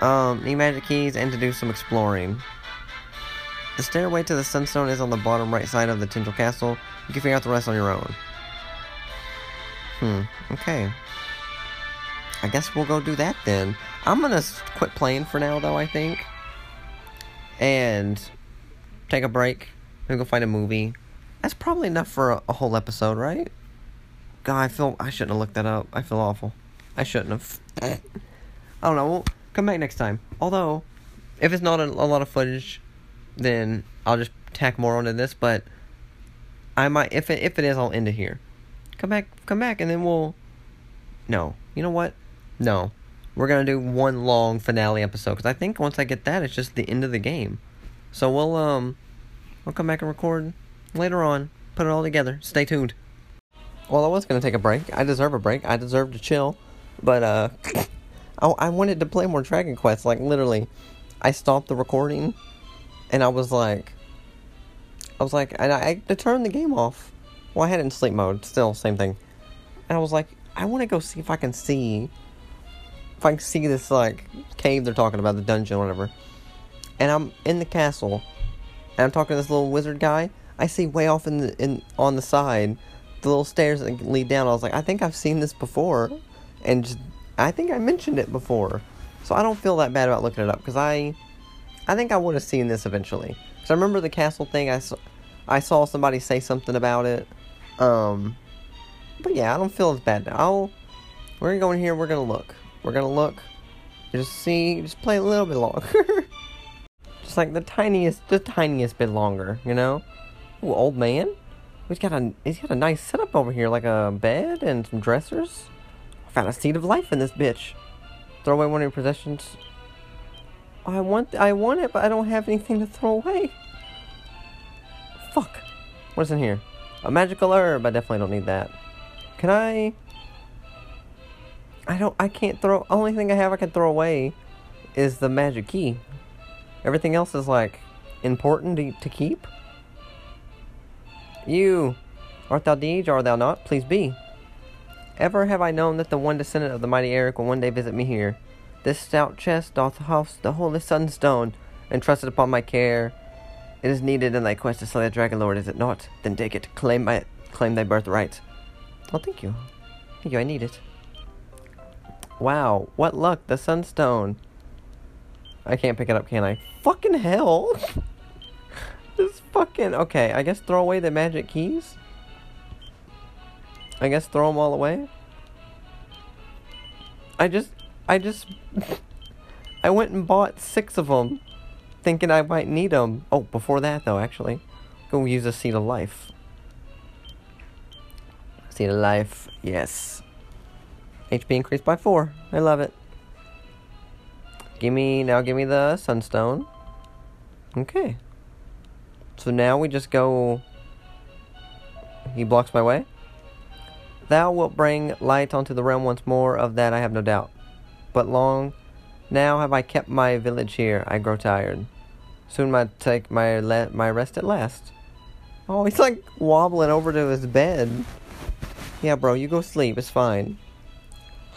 Um, need magic keys and to do some exploring. The stairway to the Sunstone is on the bottom right side of the Tantegel Castle. You can figure out the rest on your own. Hmm, okay. I guess we'll go do that then. I'm gonna quit playing for now, though, I think. And take a break. Maybe go find a movie. That's probably enough for a, a whole episode, right? God, I feel I shouldn't have looked that up. I feel awful. I shouldn't have. I don't know. We'll come back next time. Although, if it's not a, a lot of footage, then I'll just tack more onto this. But I might, if it if it is, I'll end it here. Come back, come back, and then we'll. No, you know what? No, we're gonna do one long finale episode because I think once I get that, it's just the end of the game. So we'll um, we'll come back and record later on. Put it all together. Stay tuned. Well, I was gonna take a break. I deserve a break. I deserve to chill, but uh, I, I wanted to play more Dragon Quest. Like literally, I stopped the recording, and I was like, I was like, and I, I turned the game off. Well, I had it in sleep mode. Still, same thing. And I was like, I want to go see if I can see I can see this like cave they're talking about, the dungeon, whatever. And I'm in the castle, and I'm talking to this little wizard guy. I see way off in the in on the side, the little stairs that lead down. I was like, I think I've seen this before, and just, I think I mentioned it before, so I don't feel that bad about looking it up because I, I think I would have seen this eventually. Cause I remember the castle thing. I I saw somebody say something about it. Um, but yeah, I don't feel as bad now. I'll, we're gonna go in here. We're gonna look. We're gonna look. Just see, just play a little bit longer. just like the tiniest, the tiniest bit longer, you know? Ooh, old man. He's got a, he's got a nice setup over here, like a bed and some dressers. I found a seed of life in this bitch. Throw away one of your possessions. I want, I want it, but I don't have anything to throw away. Fuck. What's in here? A magical herb. I definitely don't need that. Can I? I don't. I can't throw. Only thing I have I can throw away is the magic key. Everything else is like important to, to keep. You, art thou deeds, or art thou not? Please be. Ever have I known that the one descendant of the mighty Erdrick will one day visit me here? This stout chest doth house the holy sunstone, entrusted upon my care. It is needed in thy quest to slay the dragon lord, is it not? Then take it, claim my claim thy birthright. Oh, thank you. Thank you, I need it. Wow, what luck, the sunstone. I can't pick it up, can I? Fucking hell! this fucking... Okay, I guess throw away the magic keys? I guess throw them all away? I just... I just... I went and bought six of them, thinking I might need them. Oh, before that, though, actually. Go use a seed of life. Seed of life. Yes. HP increased by four. I love it. Give me now. Give me the sunstone. Okay. So now we just go. He blocks my way. Thou wilt bring light onto the realm once more. Of that I have no doubt. But long now have I kept my village here. I grow tired. Soon might take my my rest at last. Oh, he's like wobbling over to his bed. Yeah, bro, you go sleep. It's fine.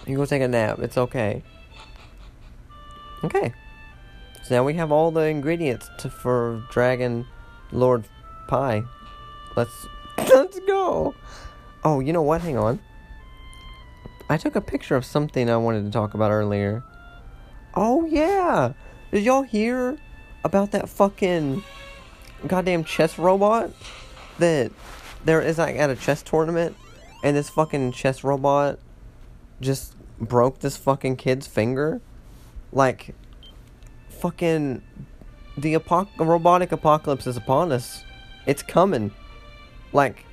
You go take a nap. It's okay. Okay. So now we have all the ingredients to, for Dragon Lord Pie. Let's let's go. Oh, you know what? Hang on. I took a picture of something I wanted to talk about earlier. Oh yeah. Did y'all hear about that fucking goddamn chess robot that there is like at a chess tournament and this fucking chess robot just broke this fucking kid's finger? Like fucking the apoc- robotic apocalypse is upon us. It's coming. Like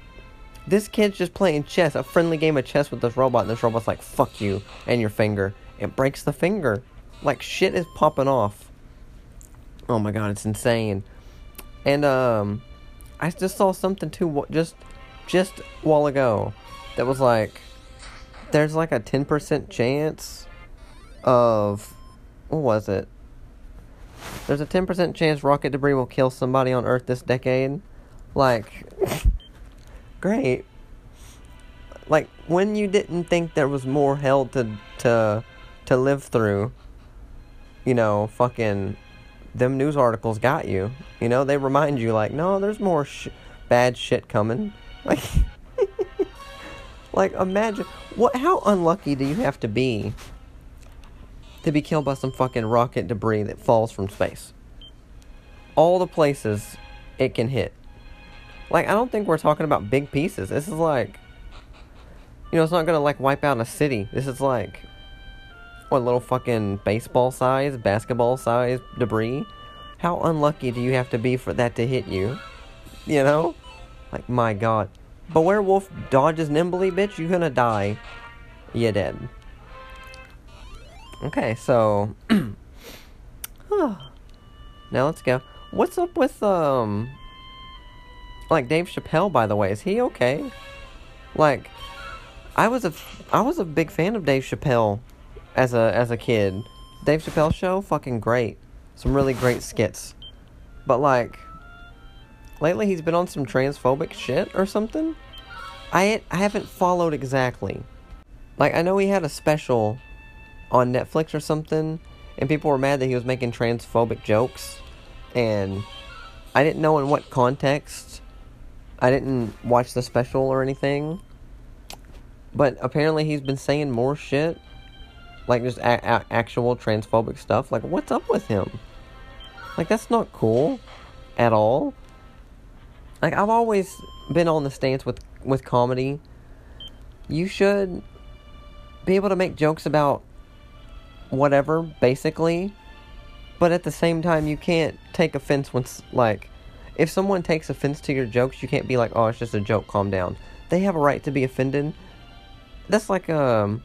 this kid's just playing chess, a friendly game of chess with this robot, and this robot's like, fuck you and your finger. It breaks the finger. Like shit is popping off. Oh my god, it's insane. And um I just saw something too just just a while ago that was like there's like a 10% chance of what was it? There's a 10% chance rocket debris will kill somebody on Earth this decade. Like great. Like when you didn't think there was more hell to to to live through, you know, fucking them news articles got you. You know, they remind you like, no, there's more sh- bad shit coming. Like like imagine what how unlucky do you have to be to be killed by some fucking rocket debris that falls from space? All the places it can hit. Like I don't think we're talking about big pieces. This is like you know, it's not gonna like wipe out a city. This is like what little fucking baseball size, basketball size debris. How unlucky do you have to be for that to hit you? You know? Like my god. But werewolf dodges nimbly, bitch, you gonna die. You dead. Okay, so now let's go. What's up with um like Dave Chappelle by the way? Is he okay? Like I was a I was a big fan of Dave Chappelle as a as a kid. Dave Chappelle show fucking great. Some really great skits. But like lately he's been on some transphobic shit or something. I I haven't followed exactly. Like I know he had a special on Netflix or something and people were mad that he was making transphobic jokes and I didn't know in what context. I didn't watch the special or anything. But apparently he's been saying more shit like just a- a- actual transphobic stuff. Like, what's up with him? Like, that's not cool at all. Like, I've always been on the stance with with comedy. You should be able to make jokes about whatever, basically. But at the same time, you can't take offense when, like, if someone takes offense to your jokes, you can't be like, oh, it's just a joke, calm down. They have a right to be offended. That's like, um,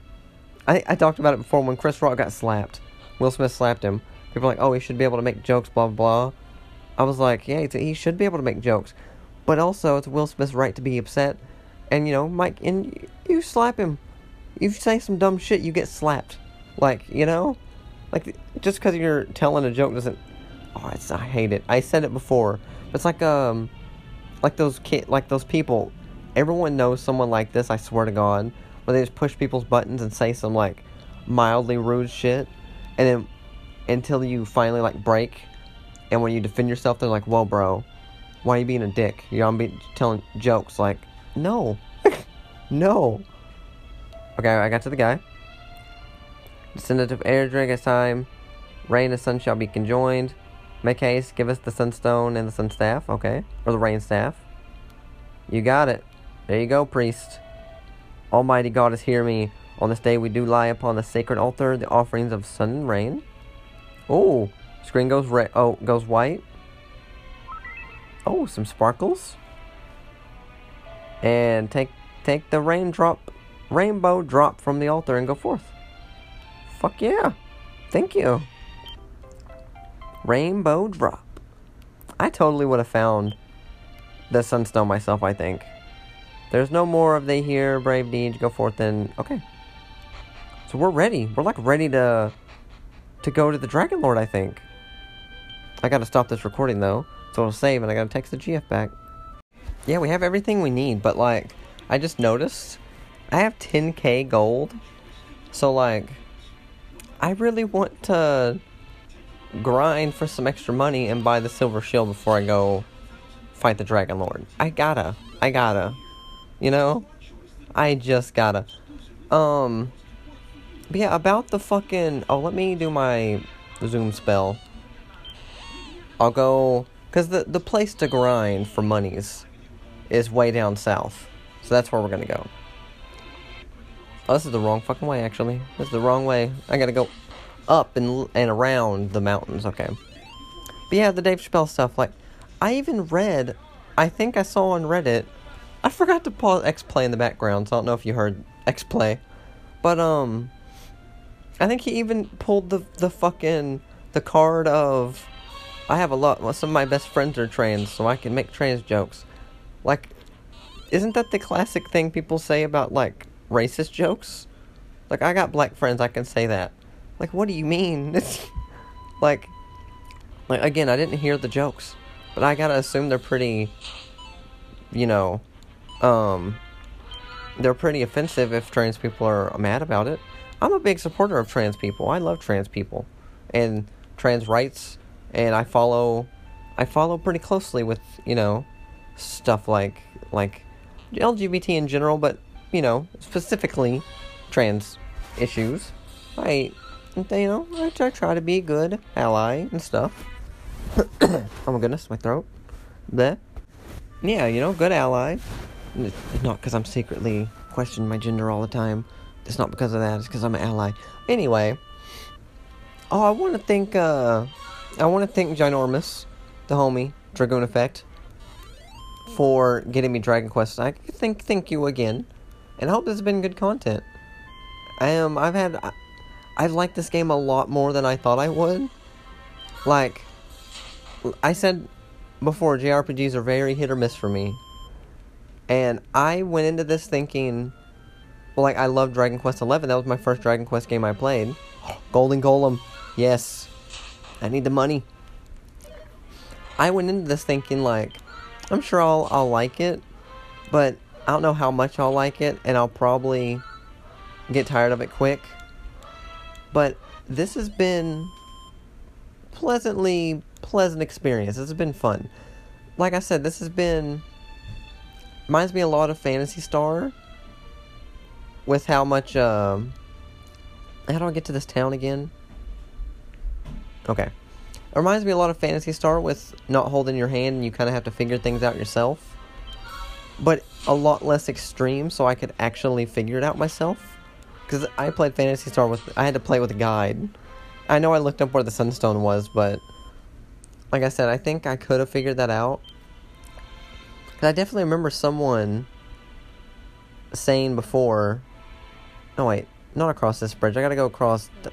I, I talked about it before when Chris Rock got slapped. Will Smith slapped him. People are like, oh, he should be able to make jokes, blah, blah, blah. I was like, yeah, he should be able to make jokes. But also, it's Will Smith's right to be upset. And, you know, Mike, and you slap him. You say some dumb shit, you get slapped. Like, you know? Like, just because you're telling a joke doesn't... Oh, it's, I hate it. I said it before. It's like, um... Like those kid, like those people. Everyone knows someone like this, I swear to God where they just push people's buttons and say some like mildly rude shit, and then until you finally like break, and when you defend yourself, they're like, "Whoa, bro, why are you being a dick? You're on be telling jokes." Like, no, no. Okay, I got to the guy. Descendant of Erdrick as time. Rain and sun shall be conjoined. Make haste, give us the sunstone and the sun staff, okay? Or the rain staff. You got it. There you go, priest. Almighty Goddess, hear me. On this day we do lie upon the sacred altar the offerings of sun and rain. Oh, screen goes red. Oh, goes white. Oh, some sparkles. And take take the raindrop, rainbow drop from the altar and go forth. Fuck yeah. Thank you. Rainbow drop. I totally would have found the sunstone myself, I think. There's no more of they here, brave deeds go forth and okay. So we're ready. We're like ready to to go to the Dragon Lord, I think. I gotta stop this recording though, so it'll save and I gotta text the GF back. Yeah, we have everything we need, but like I just noticed I have 10k gold. So like I really want to grind for some extra money and buy the silver shield before I go fight the Dragon Lord. I gotta. I gotta. You know? I just gotta. Um but yeah, about the fucking oh let me do my zoom spell. I'll go cause the the place to grind for monies is way down south. So that's where we're gonna go. Oh, this is the wrong fucking way actually. This is the wrong way. I gotta go up and and around the mountains. Okay. But yeah, the Dave Chappelle stuff. Like, I even read. I think I saw on Reddit. I forgot to pause X Play in the background, so I don't know if you heard X Play, but um, I think he even pulled the the fucking the card of. I have a lot. Well, some of my best friends are trans, so I can make trans jokes. Like, isn't that the classic thing people say about like racist jokes? Like, I got black friends, I can say that. Like, what do you mean? It's like, like again, I didn't hear the jokes, but I gotta assume they're pretty, you know, um, they're pretty offensive if trans people are mad about it. I'm a big supporter of trans people. I love trans people and trans rights, and I follow, I follow pretty closely with you know, stuff like like LGBT in general, but you know, specifically trans issues. I you know, I try, to be a good ally and stuff. oh my goodness, my throat. Bleh. Yeah, you know, good ally. Not because I'm secretly questioning my gender all the time. It's not because of that. It's because I'm an ally. Anyway. Oh, I want to thank, uh, I want to thank Ginormous, the homie, Dragoon Effect, for getting me Dragon Quest. I think, thank you again. And I hope this has been good content. I am, I've had, I've liked this game a lot more than I thought I would. Like, I said before, JRPGs are very hit or miss for me. And I went into this thinking, well, like, I love Dragon Quest XI. That was my first Dragon Quest game I played. Golden Golem. Yes. I need the money. I went into this thinking, like, I'm sure I'll, I'll like it, but I don't know how much I'll like it, and I'll probably get tired of it quick. But this has been pleasantly pleasant experience. This has been fun. Like I said, this has been reminds me a lot of Phantasy Star with how much um how do I get to this town again? Okay. It reminds me a lot of Phantasy Star with not holding your hand and you kind of have to figure things out yourself. But a lot less extreme so I could actually figure it out myself. Because I played Phantasy Star with, I had to play with a guide. I know I looked up where the Sunstone was, but like I said, I think I could have figured that out. Cause I definitely remember someone saying before, no wait, not across this bridge. I gotta go across. The,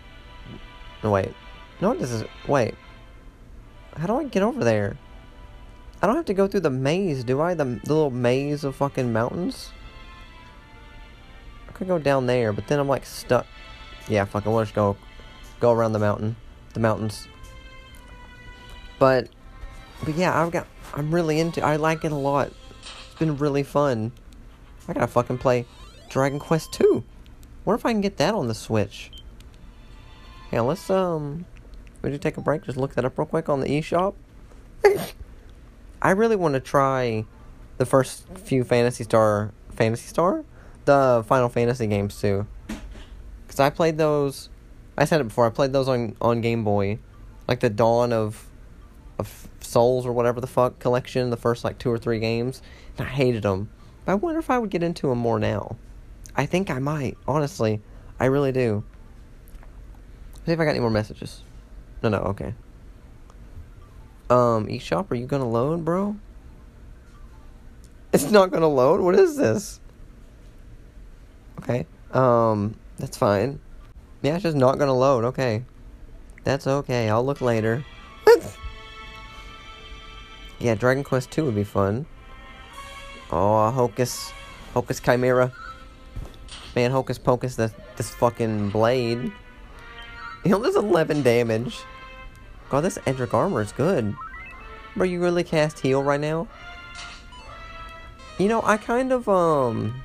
no wait, no this is wait. How do I get over there? I don't have to go through the maze, do I? The, the little maze of fucking mountains I could go down there, but then I'm like stuck. Yeah, fuck it, we'll just go, go around the mountain, the mountains. But, but yeah, I've got, I'm really into, I like it a lot. It's been really fun. I gotta fucking play Dragon Quest 2. Wonder if I can get that on the Switch. Yeah, let's, um, would you take a break? Just look that up real quick on the eShop. I really want to try the first few Fantasy Star, Phantasy Star? the Final Fantasy games too. Cause I played those. I said it before. I played those on on Game Boy, like the Dawn of of Souls or whatever the fuck collection. The first like two or three games, and I hated them. But I wonder if I would get into them more now. I think I might. Honestly, I really do. See if I got any more messages. No, no, okay. Um, eShop, are you gonna load, bro? It's not gonna load? What is this? Okay. Um, that's fine. Yeah, it's just not gonna load. Okay. That's okay. I'll look later. yeah, Dragon Quest 2 would be fun. Oh, Hocus. Hocus Chimera. Man, Hocus Pocus, this, this fucking blade. Know, there's 11 damage. God, this Erdrick armor is good. Bro, you really cast heal right now? You know, I kind of, um...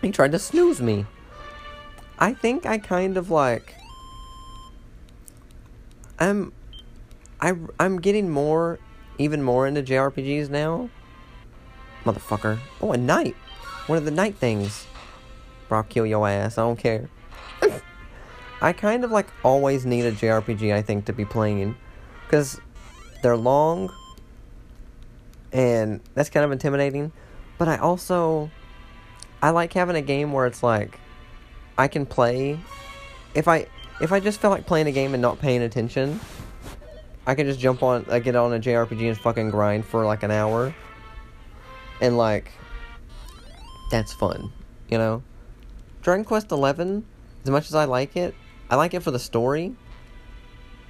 He tried to snooze me. I think I kind of like... I'm... I, I'm getting more, even more into JRPGs now. Motherfucker. Oh, a knight. One of the knight things. Bro, I'll kill your ass. I don't care. I kind of like always need a JRPG, I think, to be playing. Because they're long. And that's kind of intimidating. But I also. I like having a game where it's like. I can play. If I. If I just feel like playing a game and not paying attention, I can just jump on, I get on a JRPG and fucking grind for like an hour. And like, that's fun, you know? Dragon Quest XI, as much as I like it, I like it for the story.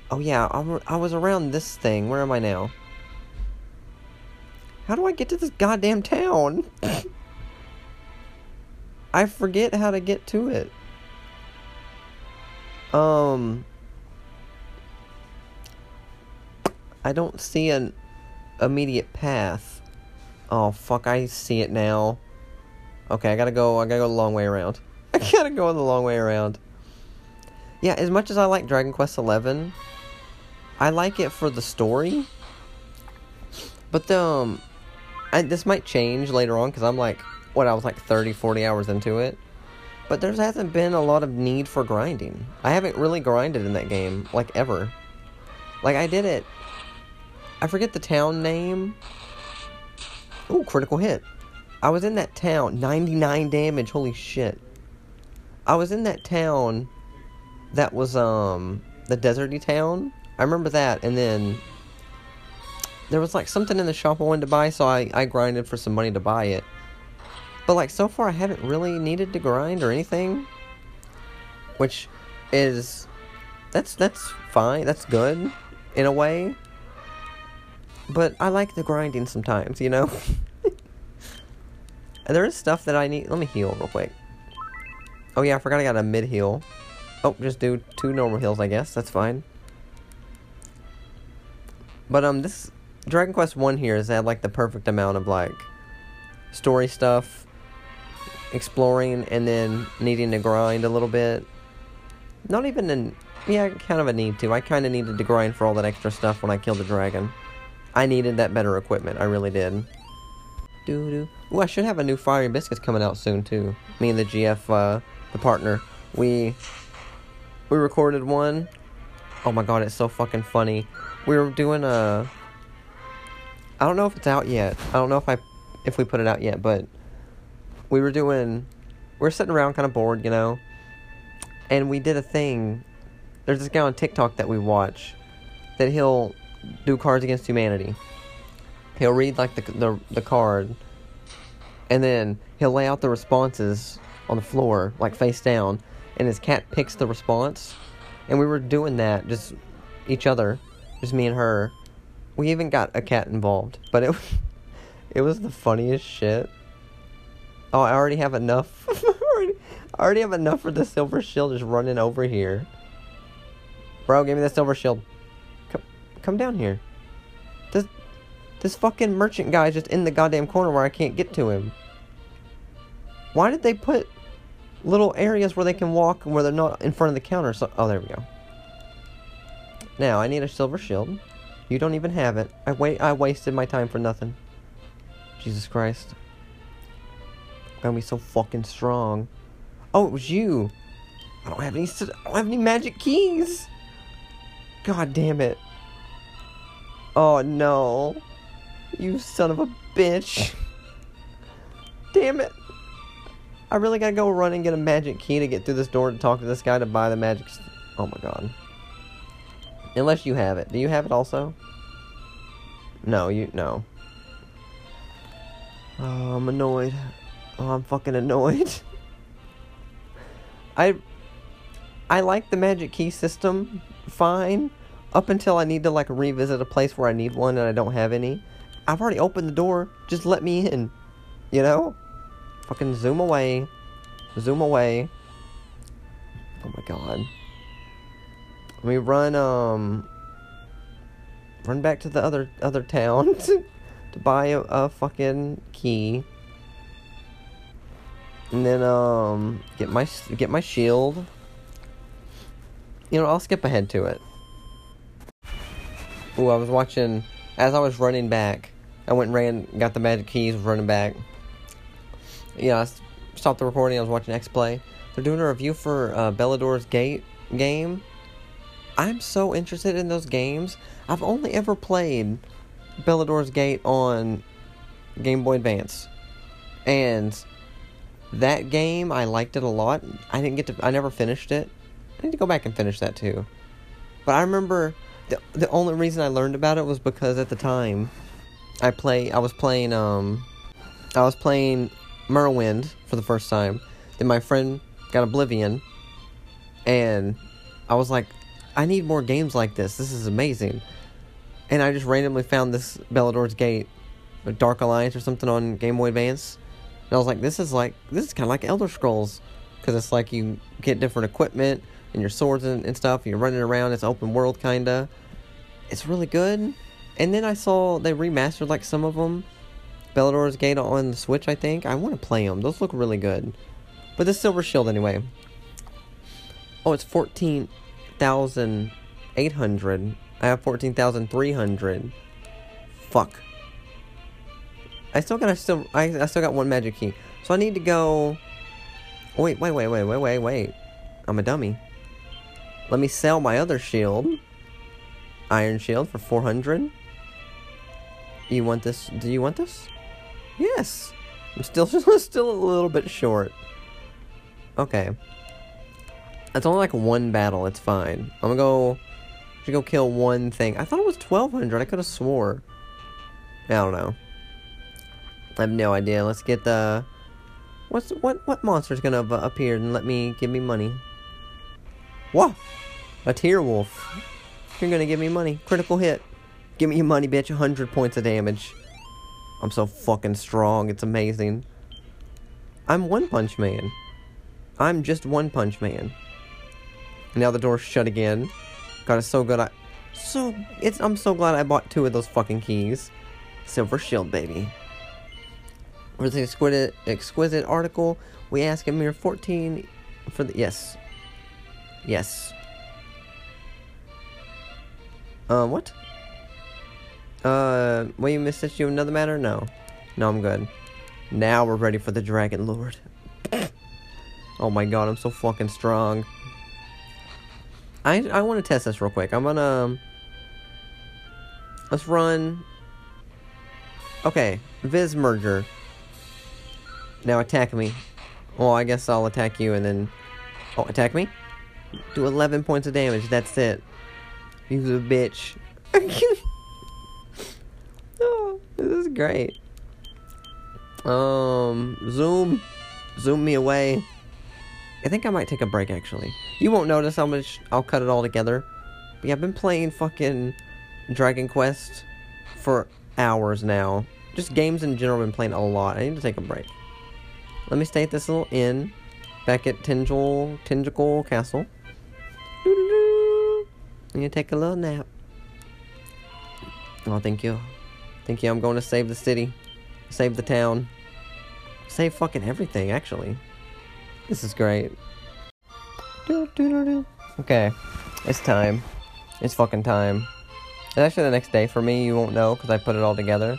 Oh yeah, I'm, I was around this thing. Where am I now? How do I get to this goddamn town? I forget how to get to it. Um... I don't see an immediate path. Oh fuck, I see it now. Okay, I gotta go I gotta go the long way around. I gotta go the long way around. Yeah, as much as I like Dragon Quest XI, I like it for the story. But the, um, I, this might change later on because I'm like, what, I was like 30, 40 hours into it. But there hasn't been a lot of need for grinding. I haven't really grinded in that game, like, ever. Like, I did it. I forget the town name. Ooh, critical hit. I was in that town. 99 damage. Holy shit. I was in that town that was, um, the deserty town. I remember that. And then there was, like, something in the shop I wanted to buy, so I, I grinded for some money to buy it. But, like, so far I haven't really needed to grind or anything. Which is... That's, that's fine. That's good. In a way. But I like the grinding sometimes, you know? there is stuff that I need... Let me heal real quick. Oh yeah, I forgot I got a mid heal. Oh, just do two normal heals, I guess. That's fine. But, um, this... Dragon Quest 1 here has had, like, the perfect amount of, like... Story stuff. Exploring, and then needing to grind a little bit. Not even in... Yeah, kind of a need to. I kind of needed to grind for all that extra stuff when I killed the dragon. I needed that better equipment. I really did. Doo doo. Ooh, I should have a new Fiery Biscuits coming out soon too. Me and the GF, uh, the partner, we we recorded one. Oh my god, it's so fucking funny. We were doing a. I don't know if it's out yet. I don't know if I if we put it out yet, but we were doing. We are sitting around, kind of bored, you know, and we did a thing. There's this guy on TikTok that we watch that he'll do Cards Against Humanity. He'll read like the the, the card, and then he'll lay out the responses on the floor, like face down, and his cat picks the response. And we were doing that, just each other, just me and her. We even got a cat involved, but it it was the funniest shit. Oh, I already have enough. I already have enough for the silver shield just running over here. Bro, give me the silver shield. Come down here. This, this fucking merchant guy is just in the goddamn corner where I can't get to him. Why did they put little areas where they can walk and where they're not in front of the counter? So, oh, there we go. Now, I need a silver shield. You don't even have it. I wait. I wasted my time for nothing. Jesus Christ. I'm gonna be so fucking strong. Oh, it was you. I don't have any. I don't have any magic keys. God damn it. Oh no. You son of a bitch. Damn it. I really gotta go run and get a magic key to get through this door to talk to this guy to buy the magic. oh my god. Unless you have it. Do you have it also? No, you. No. Oh, I'm annoyed. Oh, I'm fucking annoyed. I I like the magic key system fine up until I need to like revisit a place where I need one and I don't have any. I've already opened the door. Just let me in. You know? Fucking zoom away. Zoom away. Oh my god. Let me run um run back to the other other town to, to buy a, a fucking key. And then um get my get my shield. You know, I'll skip ahead to it. Ooh, I was watching as I was running back. I went and ran, got the magic keys, running back. Yeah, I stopped the recording. I was watching X Play. They're doing a review for uh, Baldur's Gate game. I'm so interested in those games. I've only ever played Baldur's Gate on Game Boy Advance, and that game I liked it a lot. I didn't get to. I never finished it. I need to go back and finish that too. But I remember the the only reason I learned about it was because at the time I play I was playing um I was playing Morrowind for the first time. Then my friend got Oblivion and I was like I need more games like this. This is amazing. And I just randomly found this Baldur's Gate, Dark Alliance or something on Game Boy Advance. And I was like this is like this is kind of like Elder Scrolls because it's like you get different equipment and your swords and, and stuff. And you're running around. It's open world kinda. It's really good. And then I saw they remastered like some of them. Baldur's Gate on the Switch, I think. I want to play them. Those look really good. But the Silver Shield anyway. Oh, it's 14,800. I have 14,300. Fuck. I still got I still I, I still got one magic key. So I need to go Wait, wait, wait, wait, wait, wait, wait. I'm a dummy. Let me sell my other shield. Iron shield for 400. You want this? Do you want this? Yes. I'm still still a little bit short. Okay. It's only like one battle. It's fine. I'm gonna go. Should go kill one thing. I thought it was 1200. I could have swore. I don't know. I have no idea. Let's get the. What's what? What monster's gonna appear and let me give me money? What? A tear wolf. You're gonna give me money. Critical hit. Give me your money, bitch. 100 points of damage. I'm so fucking strong. It's amazing. I'm One Punch Man. I'm just One Punch Man. Now the door's shut again. God, it's so good. I so it's. I'm so glad I bought two of those fucking keys. Silver Shield, baby. Where's the exquisite, exquisite article? We ask a mere 14 for the yes, yes. Uh, what? Uh, will you message you another matter? No. No, I'm good. Now we're ready for the Dragon Lord. oh my god, I'm so fucking strong. I I want to test this real quick. I'm gonna... Um, let's run... Okay, Vis Mager. Now attack me. Well, I guess I'll attack you and then... Oh, attack me? Do 11 points of damage, that's it. He's a bitch. this is great. Um, zoom. Zoom me away. I think I might take a break, actually. You won't notice how much I'll cut it all together. But yeah, I've been playing fucking Dragon Quest for hours now. Just games in general, I've been playing a lot. I need to take a break. Let me stay at this little inn. Back at Tantegel, Tantegel Castle. I'm gonna take a little nap. Oh, thank you. Thank you. I'm going to save the city. Save the town. Save fucking everything, actually. This is great. Okay. It's time. It's fucking time. It's actually the next day for me. You won't know because I put it all together.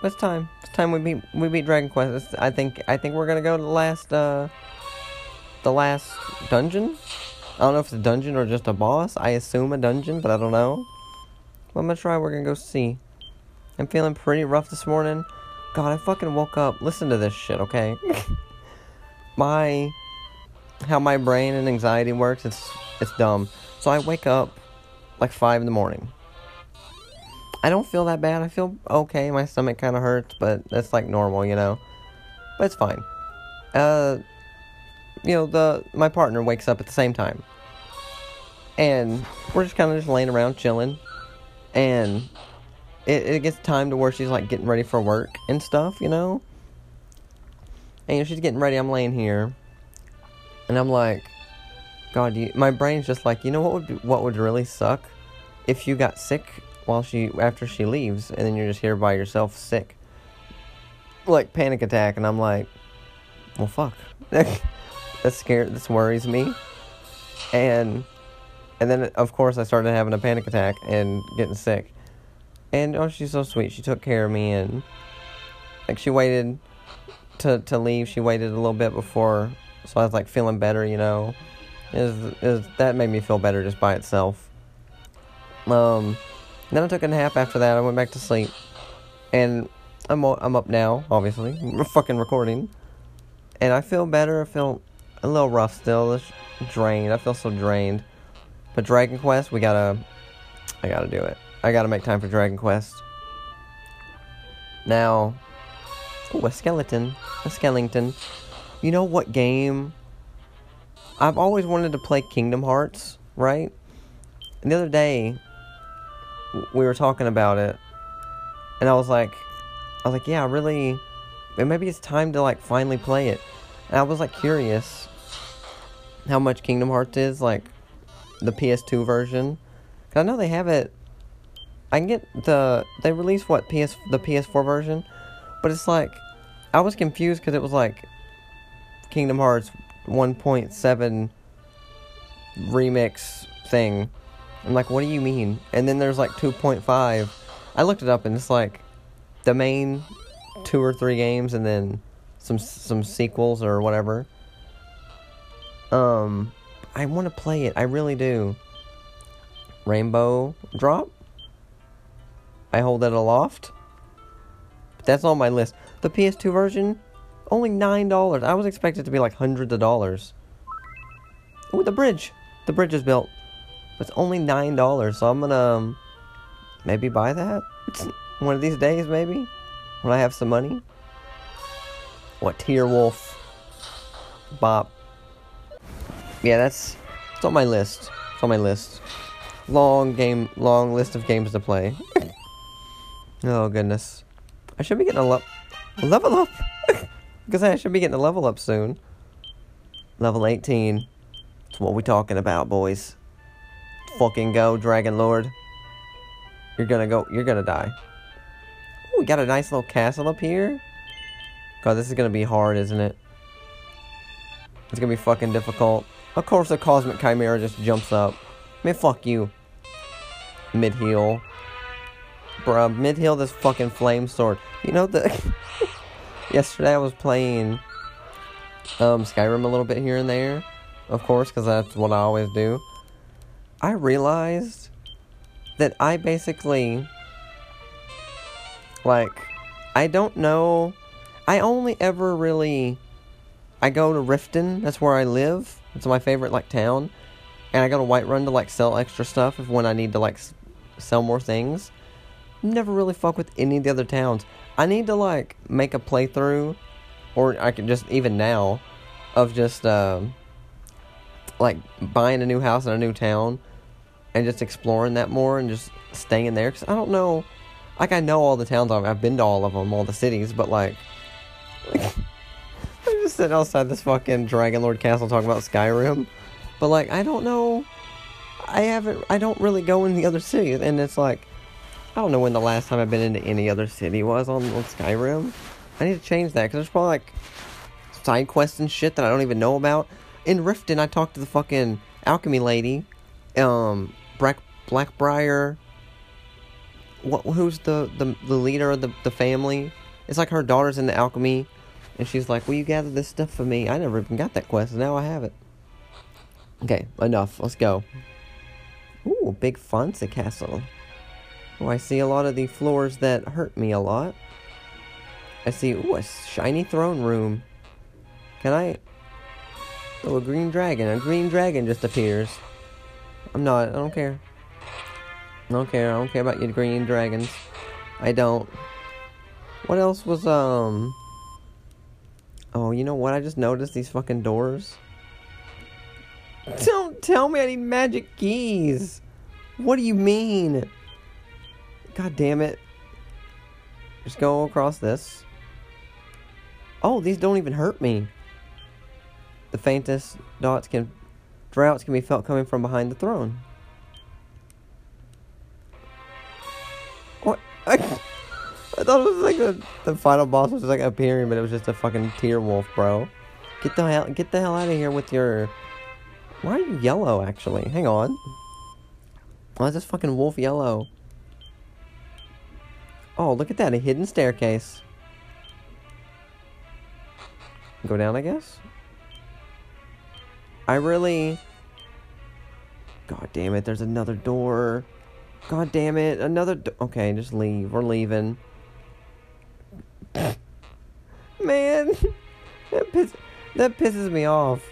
But it's time. It's time we beat we beat Dragon Quest. It's, I think I think we're gonna go to the last uh the last dungeon. I don't know if it's a dungeon or just a boss. I assume a dungeon, but I don't know. But I'm gonna try. We're gonna go see. I'm feeling pretty rough this morning. God, I fucking woke up. Listen to this shit, okay? my how my brain and anxiety works. It's it's dumb. So I wake up like five in the morning. I don't feel that bad. I feel okay. My stomach kind of hurts, but that's like normal, you know. But it's fine. Uh, you know, the my partner wakes up at the same time. And we're just kind of just laying around chilling. And it, it gets time to where she's like getting ready for work and stuff, you know? And you know, she's getting ready, I'm laying here. And I'm like, God, you, my brain's just like, you know what would what would really suck? If you got sick while she after she leaves, and then you're just here by yourself sick, like panic attack, and I'm like, well, fuck, that scared, this worries me, and and then of course I started having a panic attack and getting sick, and oh, she's so sweet. She took care of me, and like she waited to to leave. She waited a little bit before, so I was like feeling better, you know. Is is that made me feel better just by itself. Um, then I took a nap after that. I went back to sleep, and I'm I'm up now. Obviously, fucking recording, and I feel better. I feel a little rough still, drained. I feel so drained. But Dragon Quest, we gotta, I gotta do it. I gotta make time for Dragon Quest. Now, ooh, a skeleton, a skeleton. You know what game? I've always wanted to play Kingdom Hearts, right? And the other day, we were talking about it, and I was like, I was like, yeah, really, maybe it's time to like finally play it. And I was like curious how much Kingdom Hearts is, like the PS2 version. Cause I know they have it. I get the they released what PS the PS4 version, but it's like I was confused because it was like Kingdom Hearts 1.7 remix thing I'm like, what do you mean? And then there's like 2.5. I looked it up and it's like the main two or three games and then some some sequels or whatever. Um, I want to play it. I really do. Rainbow Drop. I hold it aloft. But that's on my list. The PS2 version, only nine dollars. I was expected to be like hundreds of dollars. Oh, the bridge. The bridge is built. It's only nine dollars, so I'm gonna um, maybe buy that one of these days, maybe when I have some money. What Tier Wolf, Bop? Yeah, that's it's on my list. It's on my list. Long game, long list of games to play. oh goodness, I should be getting a, le- level up. because I should be getting a level up soon. Level 18. That's what we're talking about, boys fucking go, Dragon Lord. You're gonna go, you're gonna die. Ooh, we got a nice little castle up here. God, this is gonna be hard, isn't it? It's gonna be fucking difficult. Of course the Cosmic Chimera just jumps up. Man, fuck you. Mid-heal. Bruh, mid-heal this fucking flame sword. You know, the... Yesterday I was playing um, Skyrim a little bit here and there. Of course, because that's what I always do. I realized that I basically like I don't know I only ever really I go to Riften, that's where I live. It's my favorite like town. And I go to Whiterun to like sell extra stuff if when I need to like s- sell more things. Never really fuck with any of the other towns. I need to like make a playthrough or I can just even now of just um like buying a new house in a new town and just exploring that more and just staying there because I don't know. Like I know all the towns I've, I've been to all of them, all the cities, but like, like I'm just sitting outside this fucking Dragon Lord castle talking about Skyrim, but like I don't know. I haven't. I don't really go in the other cities, and it's like I don't know when the last time I've been into any other city was on, on Skyrim. I need to change that because there's probably like side quests and shit that I don't even know about. In Riften, I talked to the fucking alchemy lady, um, Black Blackbriar. What? Who's the, the the leader of the the family? It's like her daughter's in the alchemy, and she's like, "Will you gather this stuff for me?" I never even got that quest. Now I have it. Okay, enough. Let's go. Ooh, big fancy castle. Oh, I see a lot of the floors that hurt me a lot. I see, ooh, a shiny throne room. Can I... Oh, a green dragon. A green dragon just appears. I'm not. I don't care. I don't care. I don't care about your green dragons. I don't. What else was, um... Oh, you know what? I just noticed these fucking doors. Don't tell me I need magic keys. What do you mean? God damn it. Just go across this. Oh, these don't even hurt me. The faintest dots can droughts can be felt coming from behind the throne. What? I, I thought it was like a, the final boss was like appearing, but it was just a fucking tear wolf, bro. Get the hell get the hell out of here with your Why are you yellow actually? Hang on. Why is this fucking wolf yellow? Oh, look at that, a hidden staircase. Go down, I guess? I really... God damn it, there's another door. God damn it, another Okay, just leave. We're leaving. Man, that, piss- that pisses me off.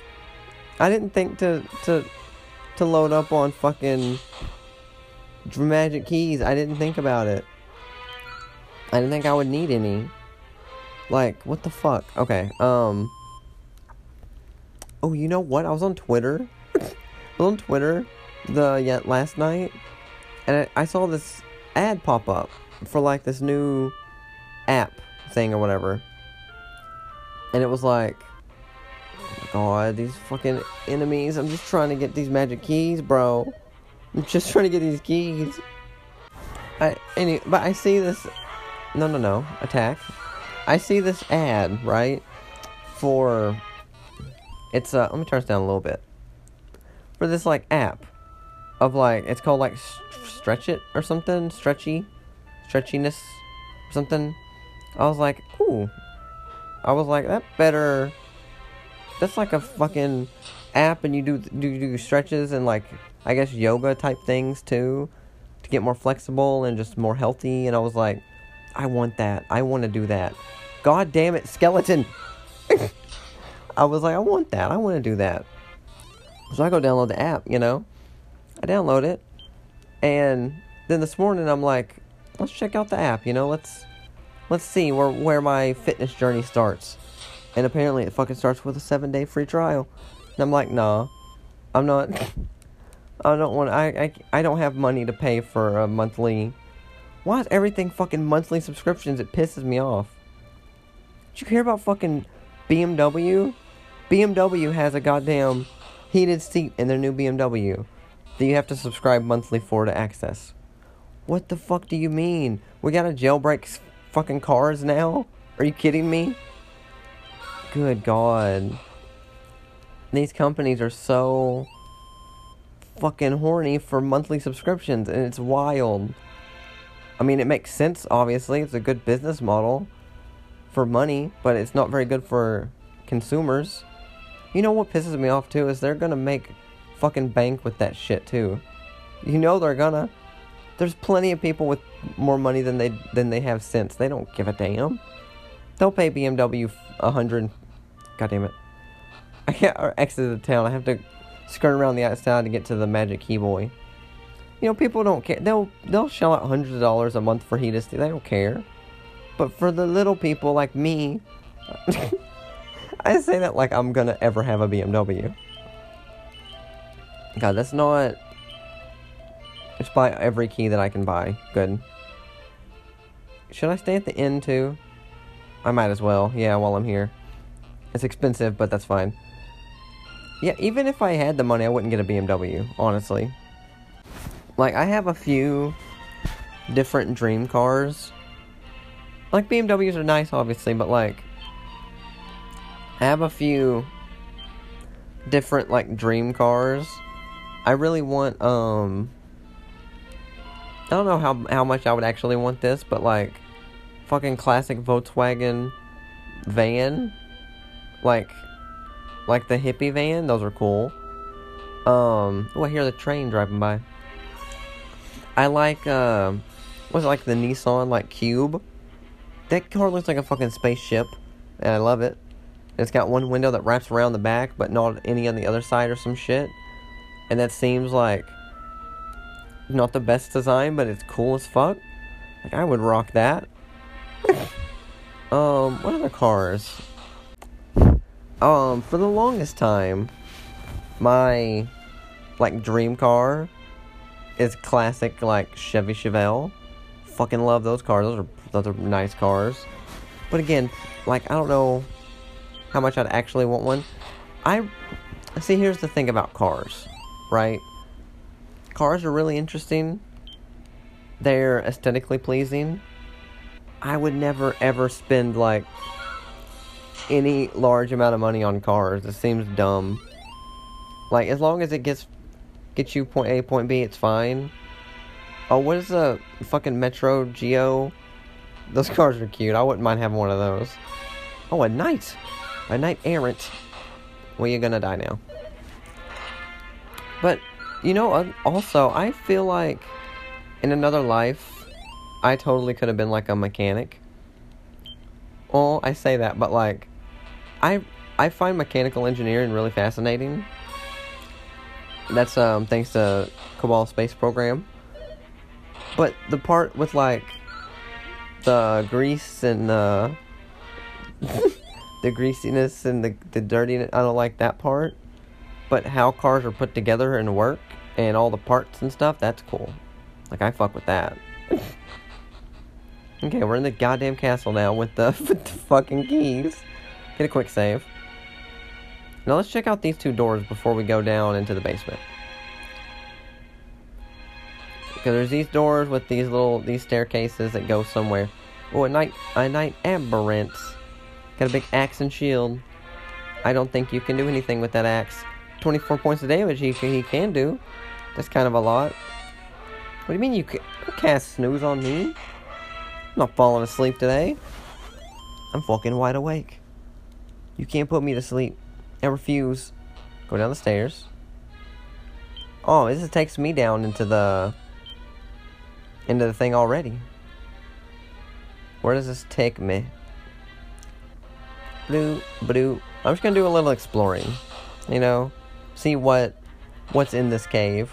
I didn't think to, to, to load up on fucking magic keys. I didn't think about it. I didn't think I would need any. Like, what the fuck? Okay, um... Oh, you know what? I was on Twitter. On Twitter the yeah, last night, and I, I saw this ad pop up for like this new app thing or whatever. And it was like, oh my god, these fucking enemies. I'm just trying to get these magic keys, bro. I'm just trying to get these keys. I any but I see this no no no attack. I see this ad, right? For it's uh let me turn this down a little bit. For this like app of like it's called like stretch it or something, stretchy, stretchiness or something. I was like, ooh. I was like, that better. That's like a fucking app, and you do do do stretches and like I guess yoga type things too, to get more flexible and just more healthy. And I was like, I want that. I want to do that. God damn it, skeleton. I was like, I want that. I want to do that. So I go download the app, you know. I download it. And then this morning I'm like, let's check out the app, you know, let's let's see where where my fitness journey starts. And apparently it fucking starts with a seven day free trial. And I'm like, nah. I'm not I don't want I, I I don't have money to pay for a monthly why is everything fucking monthly subscriptions? It pisses me off. Did you hear about fucking BMW? BMW has a goddamn heated seat in their new BMW that you have to subscribe monthly for to access. What the fuck do you mean? We gotta jailbreak fucking cars now? Are you kidding me? Good god. These companies are so fucking horny for monthly subscriptions and it's wild. I mean, it makes sense, obviously. It's a good business model for money, but it's not very good for consumers. You know what pisses me off too is they're gonna make fucking bank with that shit too. You know they're gonna. There's plenty of people with more money than they than they have sense. They don't give a damn. They'll pay BMW a hundred. God damn it! I can't exit the town. I have to skirt around the outside to get to the Magic Key Boy. You know, people don't care. They'll they'll shell out hundreds of dollars a month for heat They don't care. But for the little people like me, I say that like I'm gonna ever have a BMW. God, that's not. Just buy every key that I can buy. Good. Should I stay at the inn too? I might as well. Yeah, while I'm here. It's expensive, but that's fine. Yeah, even if I had the money, I wouldn't get a BMW, honestly. Like, I have a few different dream cars. Like, BMWs are nice, obviously, but like, I have a few different, like, dream cars. I really want, um, I don't know how, how much I would actually want this, but like, fucking classic Volkswagen van. Like, like the hippie van, those are cool. Um, oh, I hear the train driving by. I like, uh, what's it like the Nissan, like, Cube? That car looks like a fucking spaceship, and I love it. It's got one window that wraps around the back, but not any on the other side or some shit. And that seems like not the best design, but it's cool as fuck. Like, I would rock that. um, what other cars? Um, for the longest time, my like dream car is classic like Chevy Chevelle. Fucking love those cars. Those are those are nice cars. But again, like I don't know how much I'd actually want one. I see. Here's the thing about cars, right? Cars are really interesting. They're aesthetically pleasing. I would never ever spend like any large amount of money on cars. It seems dumb. Like as long as it gets gets you point A point B, it's fine. Oh, what is the fucking Metro Geo? Those cars are cute. I wouldn't mind having one of those. Oh, a knight, a knight errant. Well, you're gonna die now. But you know, uh, also I feel like in another life, I totally could have been like a mechanic. Well, I say that, but like, I I find mechanical engineering really fascinating. That's um thanks to Kerbal Space Program. But the part with like the grease and the the greasiness and the the dirtiness, I don't like that part. But how cars are put together and work and all the parts and stuff, that's cool. Like I fuck with that. okay, we're in the goddamn castle now with the, with the fucking keys. Get a quick save. Now let's check out these two doors before we go down into the basement. Because there's these doors with these little these staircases that go somewhere. Oh, a knight a knight aberrant. Got a big axe and shield. I don't think you can do anything with that axe. 24 points of damage he, he can do. That's kind of a lot. What do you mean you can cast snooze on me? I'm not falling asleep today. I'm fucking wide awake. You can't put me to sleep. I refuse. Go down the stairs. Oh, this takes me down into the into the thing already. Where does this take me? Blue, blue. I'm just gonna do a little exploring. You know, see what what's in this cave.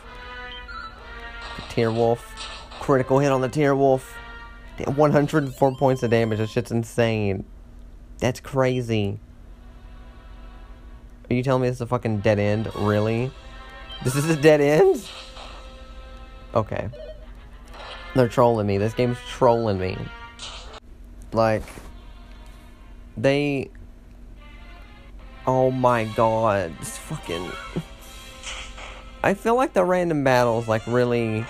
Tear Wolf. Critical hit on the Tear Wolf. 104 points of damage. That shit's insane. That's crazy. Are you telling me this is a fucking dead end? Really? This is a dead end? Okay. They're trolling me. This game's trolling me. Like, they. Oh my god. This fucking. I feel like the random battles, like, really.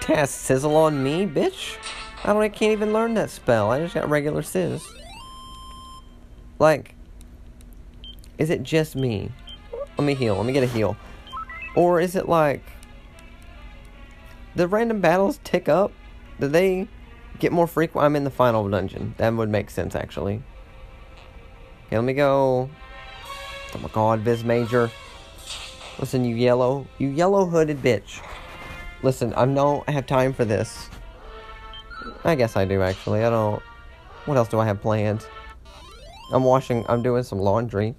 Cast Sizzle on me, bitch. I don't. I can't even learn that spell. I just got regular Sizz. Like, is it just me? Let me heal. Let me get a heal. Or is it like the random battles tick up? Do they get more frequent? I'm in the final dungeon. That would make sense actually. Okay, let me go. Oh my god, Vis Mager. Listen, you yellow, you yellow hooded bitch. Listen, I know I have time for this. I guess I do actually. I don't. What else do I have planned? I'm washing. I'm doing some laundry.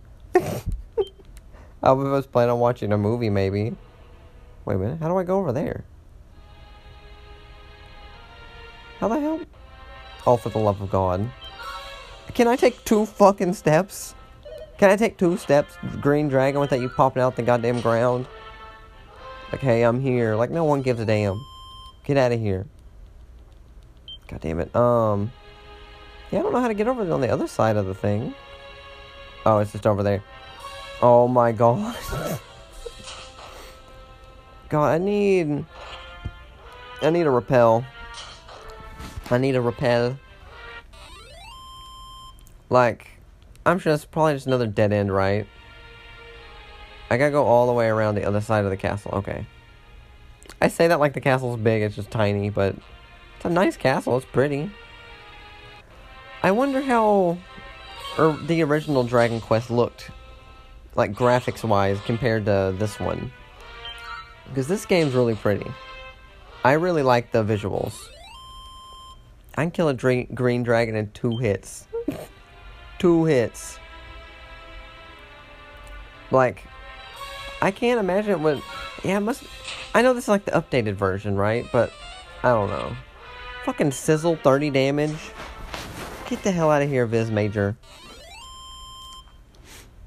I was planning on watching a movie, maybe. Wait a minute, how do I go over there? How the hell? Oh, for the love of God. Can I take two fucking steps? Can I take two steps, Green Dragon, without you popping out the goddamn ground? Like, hey, I'm here. Like, no one gives a damn. Get out of here. God damn it. Um. Yeah, I don't know how to get over on the other side of the thing. Oh, it's just over there. Oh my god. god, I need... I need a repel. I need a repel. Like, I'm sure it's probably just another dead end, right? I gotta go all the way around the other side of the castle. Okay. I say that like the castle's big, it's just tiny, but it's a nice castle. It's pretty. I wonder how or the original Dragon Quest looked like graphics wise compared to this one. Because this game's really pretty. I really like the visuals. I can kill a dra- green dragon in two hits. two hits. Like, I can't imagine it would. Yeah, it must. I know this is like the updated version, right? But I don't know. Fucking sizzle 30 damage. Get the hell out of here, Vis Mager.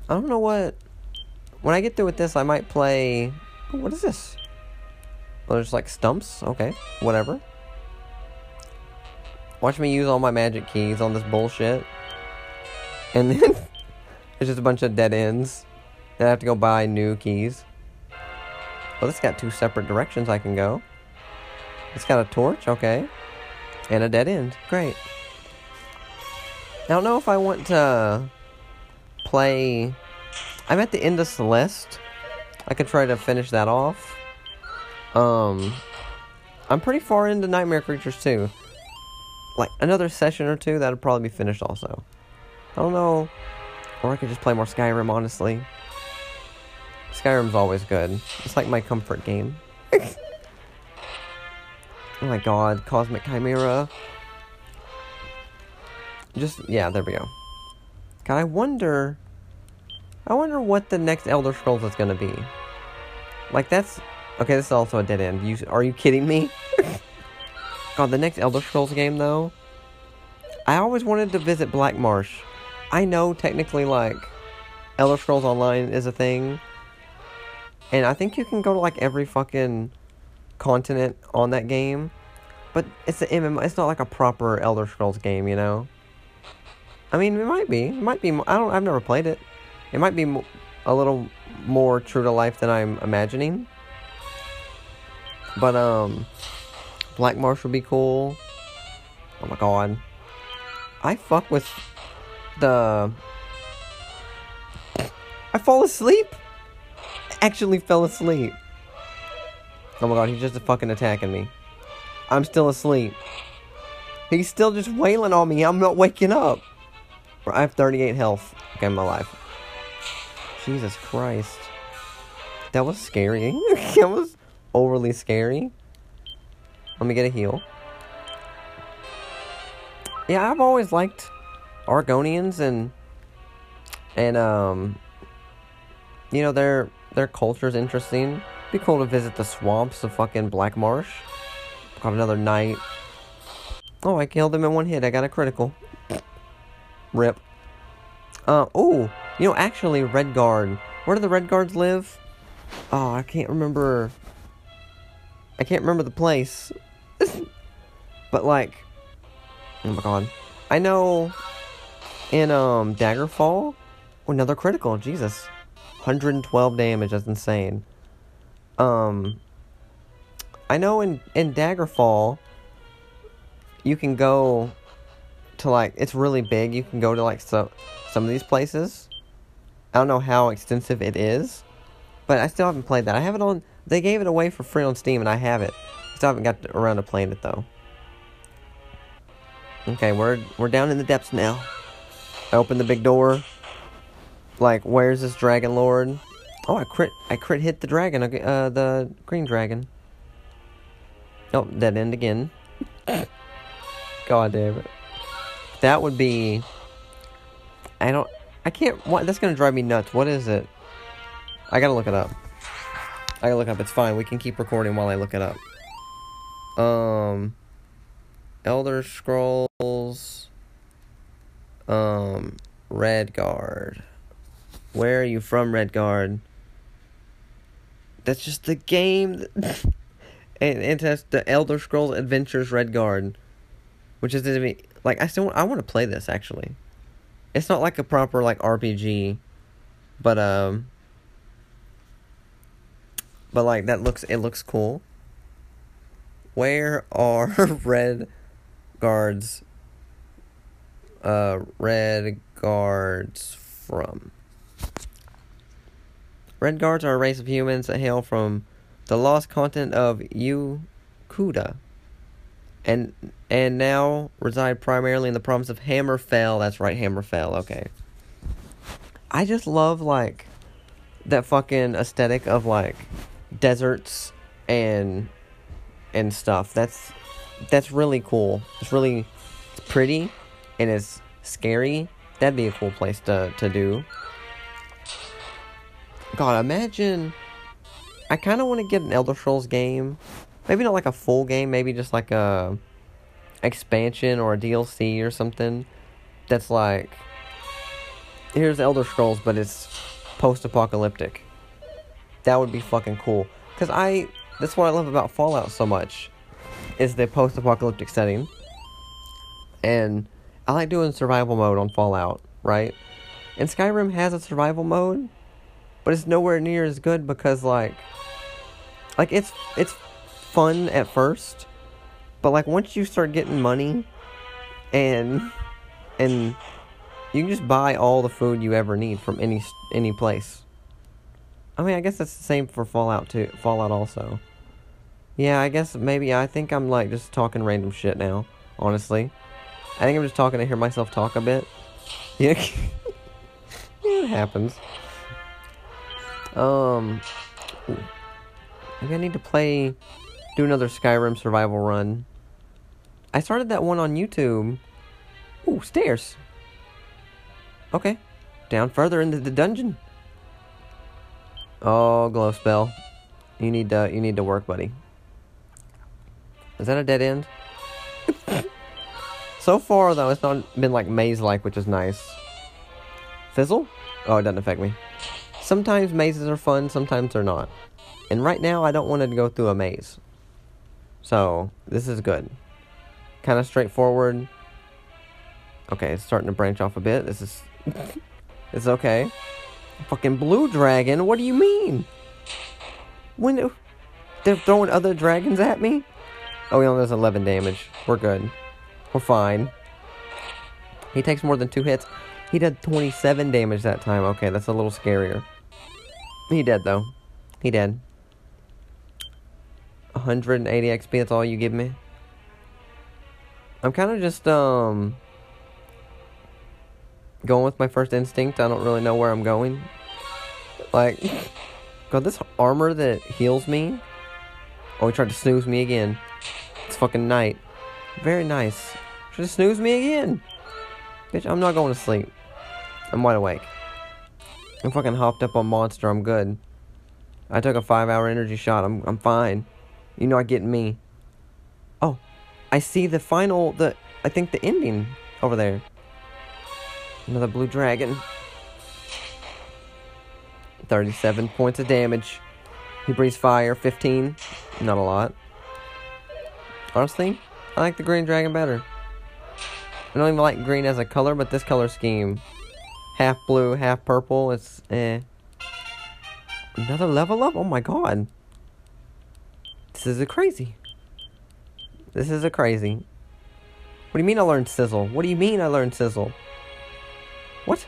I don't know what when I get through with this, I might play. What is this? Oh, there's like stumps. Okay, whatever. Watch me use all my magic keys on this bullshit. And then there's just a bunch of dead ends. Then I have to go buy new keys. Well, this got two separate directions I can go. It's got a torch, okay. And a dead end. Great. I don't know if I want to play. I'm at the end of Celeste. I could try to finish that off. Um, I'm pretty far into Nightmare Creatures too. Like another session or two, that'll probably be finished also. I don't know. Or I could just play more Skyrim, honestly. Skyrim's always good. It's like my comfort game. oh my god, Cosmic Chimera. Just, yeah, there we go. God, I wonder... I wonder what the next Elder Scrolls is gonna be. Like, that's... Okay, this is also a dead end. You, are you kidding me? God, the next Elder Scrolls game, though... I always wanted to visit Black Marsh. I know, technically, like... Elder Scrolls Online is a thing. And I think you can go to, like, every fucking continent on that game. But it's an MMO. It's not like a proper Elder Scrolls game, you know? I mean, it might be. It might be. I don't. I've never played it. It might be a little more true to life than I'm imagining. But um, Black Marsh would be cool. Oh my god, I fuck with the. I fall asleep. I actually fell asleep. Oh my god, he's just fucking attacking me. I'm still asleep. He's still just wailing on me. I'm not waking up. I have 38 health. In my life. Jesus Christ. That was scary. that was overly scary. Let me get a heal. Yeah, I've always liked Argonians and and um you know their their culture's interesting. Be cool to visit the swamps of fucking Black Marsh. Got another night. Oh, I killed him in one hit. I got a critical. Rip. Uh, oh, you know, actually, Redguard. Where do the Redguards live? Oh, I can't remember. I can't remember the place. but, like, oh my god. I know in, um, Daggerfall, oh, another critical, Jesus. 112 damage, that's insane. Um, I know in, in Daggerfall, you can go to like it's really big. You can go to like so some of these places. I don't know how extensive it is, but I still haven't played that. I have it on. They gave it away for free on Steam, and I have it. Still haven't got around to playing it though. Okay, we're we're down in the depths now. I open the big door. Like, where's this dragon lord? Oh, I crit I crit hit the dragon. Uh, the green dragon. Oh, dead end again. God damn it. That would be. I don't. I can't. What? That's gonna drive me nuts. What is it? I gotta look it up. I gotta look up. It's fine. We can keep recording while I look it up. Um. Elder Scrolls. Um. Redguard. Where are you from, Redguard? That's just the game. and it has the Elder Scrolls Adventures Redguard, which is to me like I still I want to play this actually. It's not like a proper like RPG, but um but like that looks it looks cool. Where are red guards uh red guards from? Red guards are a race of humans that hail from the lost continent of Yokuda and and now reside primarily in the province of Hammerfell. That's right, Hammerfell. Okay. I just love like that fucking aesthetic of like deserts and and stuff. That's that's really cool. It's really it's pretty and it's scary. That'd be a cool place to to do. God, imagine I kind of want to get an Elder Scrolls game maybe not like a full game, maybe just like a expansion or a DLC or something that's like here's Elder Scrolls, but it's post-apocalyptic. That would be fucking cool. Cause I that's what I love about Fallout so much, is the post-apocalyptic setting. And I like doing survival mode on Fallout, right? And Skyrim has a survival mode, but it's nowhere near as good because like, like it's it's fun at first, but like once you start getting money, and and you can just buy all the food you ever need from any any place. I mean, I guess that's the same for Fallout too. Fallout also. Yeah, I guess maybe I think I'm like just talking random shit now. Honestly, I think I'm just talking to hear myself talk a bit. Yeah, it happens. Um, I need to play, do another Skyrim survival run. I started that one on YouTube. Ooh, stairs. Okay, down further into the dungeon. Oh, glow spell. You need to you need to work, buddy. Is that a dead end? so far though, it's not been like maze like, which is nice. Fizzle? Oh, it doesn't affect me. Sometimes mazes are fun, sometimes they're not. And right now I don't want to go through a maze. So, this is good. Kind of straightforward. Okay, it's starting to branch off a bit. This is it's okay. Fucking blue dragon? What do you mean? When they're throwing other dragons at me? Oh, he only does 11 damage. We're good. We're fine. He takes more than two hits. He did 27 damage that time. Okay, that's a little scarier. He dead, though. He dead. 180 XP, that's all you give me? I'm kind of just, um going with my first instinct. I don't really know where I'm going. Like, God, this armor that heals me. Oh, he tried to snooze me again. It's fucking night. Very nice. Should have snooze me again. Bitch, I'm not going to sleep. I'm wide awake. I'm fucking hopped up on monster. I'm good. I took a five hour energy shot. I'm I'm fine. You know I get me. Oh, I see the final the I think the ending over there. Another blue dragon. 37 points of damage. He breathes fire. 15. Not a lot. Honestly, I like the green dragon better. I don't even like green as a color, but this color scheme. Half blue, half purple. It's eh. Another level up? Oh my god. This is a crazy. This is a crazy. What do you mean I learned sizzle? What do you mean I learned sizzle? What?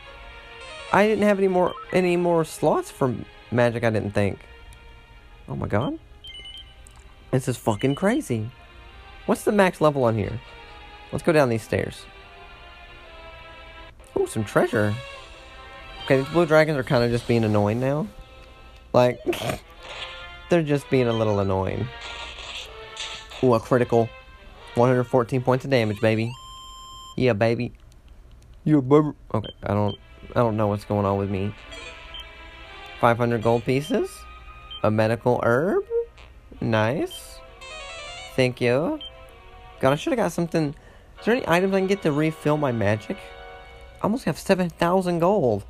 I didn't have any more any more slots for magic, I didn't think. Oh my god. This is fucking crazy. What's the max level on here? Let's go down these stairs. Oh, some treasure. Okay, these blue dragons are kind of just being annoying now. Like, they're just being a little annoying. Ooh, a critical. 114 points of damage, baby. Yeah, baby. You baby. Okay, I don't I don't know what's going on with me. 500 gold pieces? A medical herb? Nice. Thank you. God, I should have got something. Is there any items I can get to refill my magic? I almost have 7,000 gold.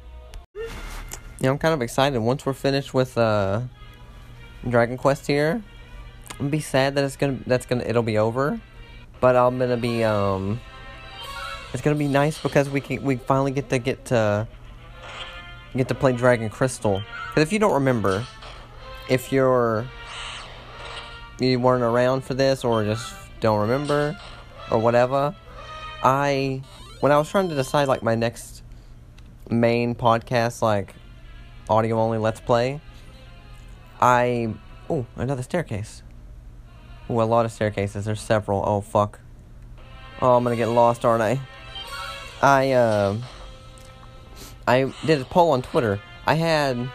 Yeah, I'm kind of excited. Once we're finished with uh, Dragon Quest here, I'm be sad that it's gonna that's gonna it'll be over, but I'm gonna be um it's gonna be nice because we can we finally get to get to get to play Dragon Crystal. Because if you don't remember, if you're you weren't around for this or just don't remember or whatever, I when I was trying to decide like my next main podcast like audio only let's play, I oh another staircase. Oh, a lot of staircases. There's several. Oh fuck. Oh, I'm gonna get lost, aren't I? I uh, I did a poll on Twitter. I had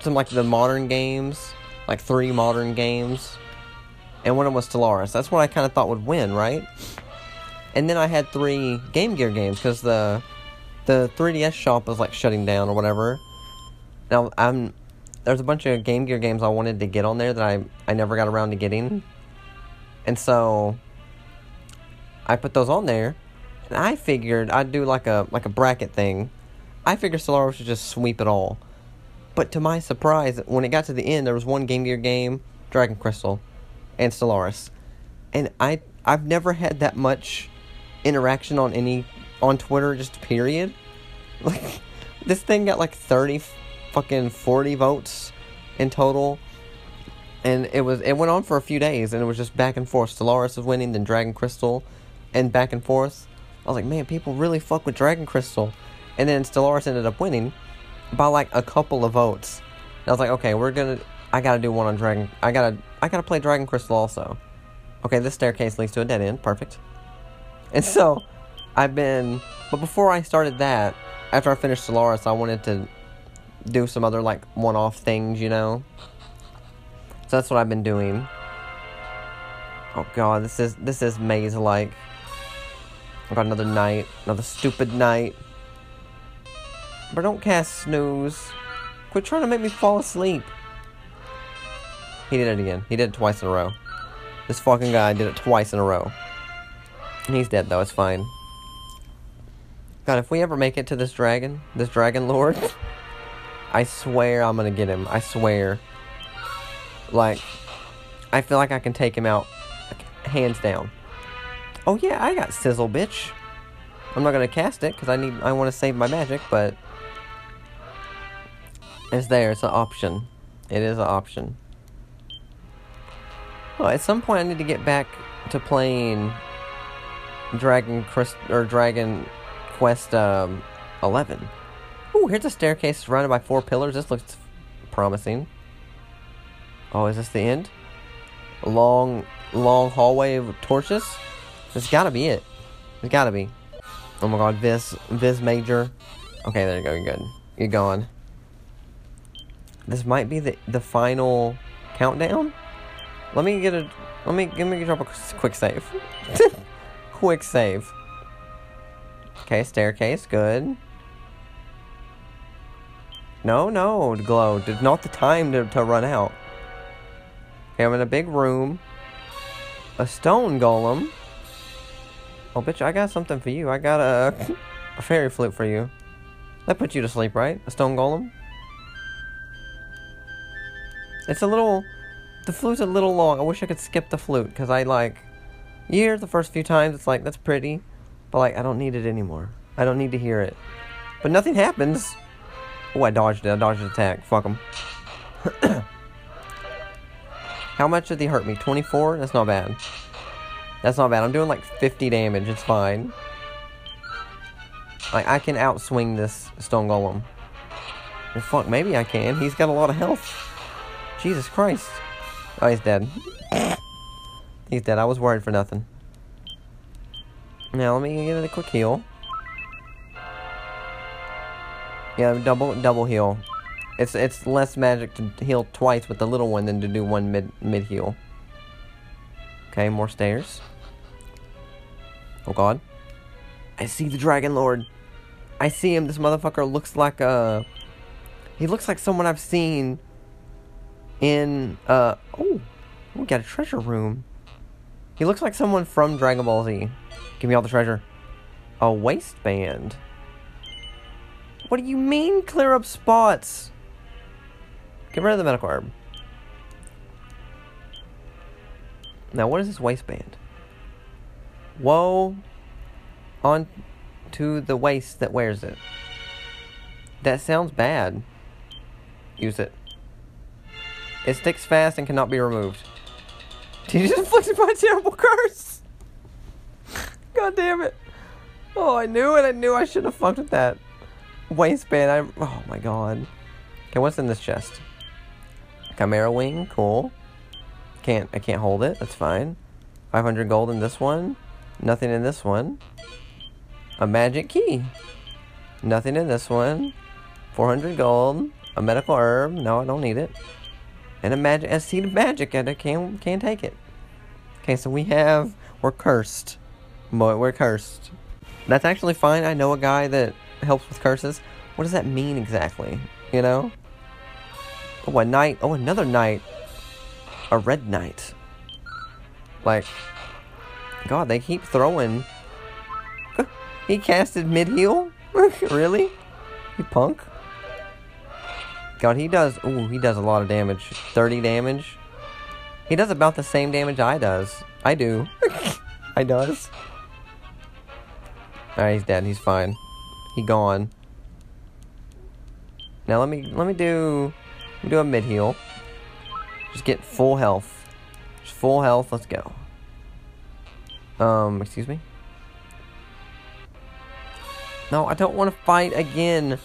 some like the modern games, like three modern games, and one of them was Stellaris. That's what I kind of thought would win, right? And then I had three Game Gear games because the the 3DS shop was like shutting down or whatever. Now I'm there's a bunch of Game Gear games I wanted to get on there that I I never got around to getting, mm. and so I put those on there and I figured I'd do like a like a bracket thing. I figured Stellaris should just sweep it all. But to my surprise, when it got to the end, there was one Game Gear game, Dragon Crystal, and Stellaris, and I I've never had that much interaction on any on Twitter, just period. Like this thing got like thirty fucking forty votes in total. And it was it went on for a few days and it was just back and forth. Stellaris was winning, then Dragon Crystal and back and forth. I was like, man, people really fuck with Dragon Crystal. And then Stellaris ended up winning by like a couple of votes. And I was like, okay, we're gonna I gotta do one on Dragon I gotta I gotta play Dragon Crystal also. Okay, this staircase leads to a dead end, perfect. And so I've been but before I started that, after I finished Stellaris, I wanted to do some other like one-off things, you know. So that's what I've been doing. Oh god, this is this is maze like. I got another night, another stupid night. But don't cast snooze. Quit trying to make me fall asleep. He did it again. He did it twice in a row. This fucking guy did it twice in a row. He's dead though, it's fine. God, if we ever make it to this dragon, this dragon lord, I swear I'm gonna get him. I swear. Like, I feel like I can take him out, hands down. Oh yeah, I got sizzle, bitch. I'm not gonna cast it because I need. I want to save my magic, but it's there. It's an option. It is an option. Well, at some point I need to get back to playing Dragon Crest or Dragon Quest um, 11. Ooh, here's a staircase surrounded by four pillars. This looks promising. Oh, is this the end? A long, long hallway of torches? This gotta be it. It's gotta be. Oh my god, Viz, Vis Mager. Okay, there you go, you're good. You're gone. This might be the, the final countdown? Let me get a, let me, let me drop a quick save. quick save. Okay, staircase, good. No, no, glow. Did not the time to, to run out. Okay, I'm in a big room. A stone golem. Oh, bitch, I got something for you. I got a, a fairy flute for you. That put you to sleep, right? A stone golem? It's a little... The flute's a little long. I wish I could skip the flute, because I, like... Hear the first few times, it's like, that's pretty. But like, I don't need it anymore. I don't need to hear it. But nothing happens. Oh, I dodged it. I dodged an attack. Fuck him. How much did he hurt me? 24? That's not bad. That's not bad. I'm doing like 50 damage. It's fine. Like, I can outswing this Stone Golem. Well, fuck, maybe I can. He's got a lot of health. Jesus Christ. Oh, he's dead. he's dead. I was worried for nothing. Now let me get a quick heal. Yeah, double double heal. It's it's less magic to heal twice with the little one than to do one mid mid heal. Okay, more stairs. Oh god. I see the Dragon Lord. I see him. This motherfucker looks like a He looks like someone I've seen in uh oh, we got a treasure room. He looks like someone from Dragon Ball Z. Give me all the treasure. A waistband. What do you mean clear up spots? Get rid of the medical herb. Now, what is this waistband? Woe on to the waist that wears it. That sounds bad. Use it. It sticks fast and cannot be removed. Did you just inflict by a terrible curse? God damn it. Oh, I knew it. I knew I shouldn't have fucked with that. Waistband. I. Oh my god. Okay, what's in this chest? Chimera wing. Cool. Can't. I can't hold it. That's fine. 500 gold in this one. Nothing in this one. A magic key. Nothing in this one. 400 gold. A medical herb. No, I don't need it. And a magic, a seed of magic, and I can't, can't take it. Okay, so we have, we're cursed. But we're cursed. That's actually fine. I know a guy that helps with curses. What does that mean exactly? You know? Oh, a knight. Oh, another knight. A red knight. Like, God, they keep throwing. he casted mid heal? really? You punk? God, he does. Ooh, he does a lot of damage. 30 damage. He does about the same damage I does. I do. I does. Alright, he's dead. He's fine. He gone. Now let me let me do let me do a mid heal. Just get full health. Just full health. Let's go. Um, excuse me. No, I don't want to fight again.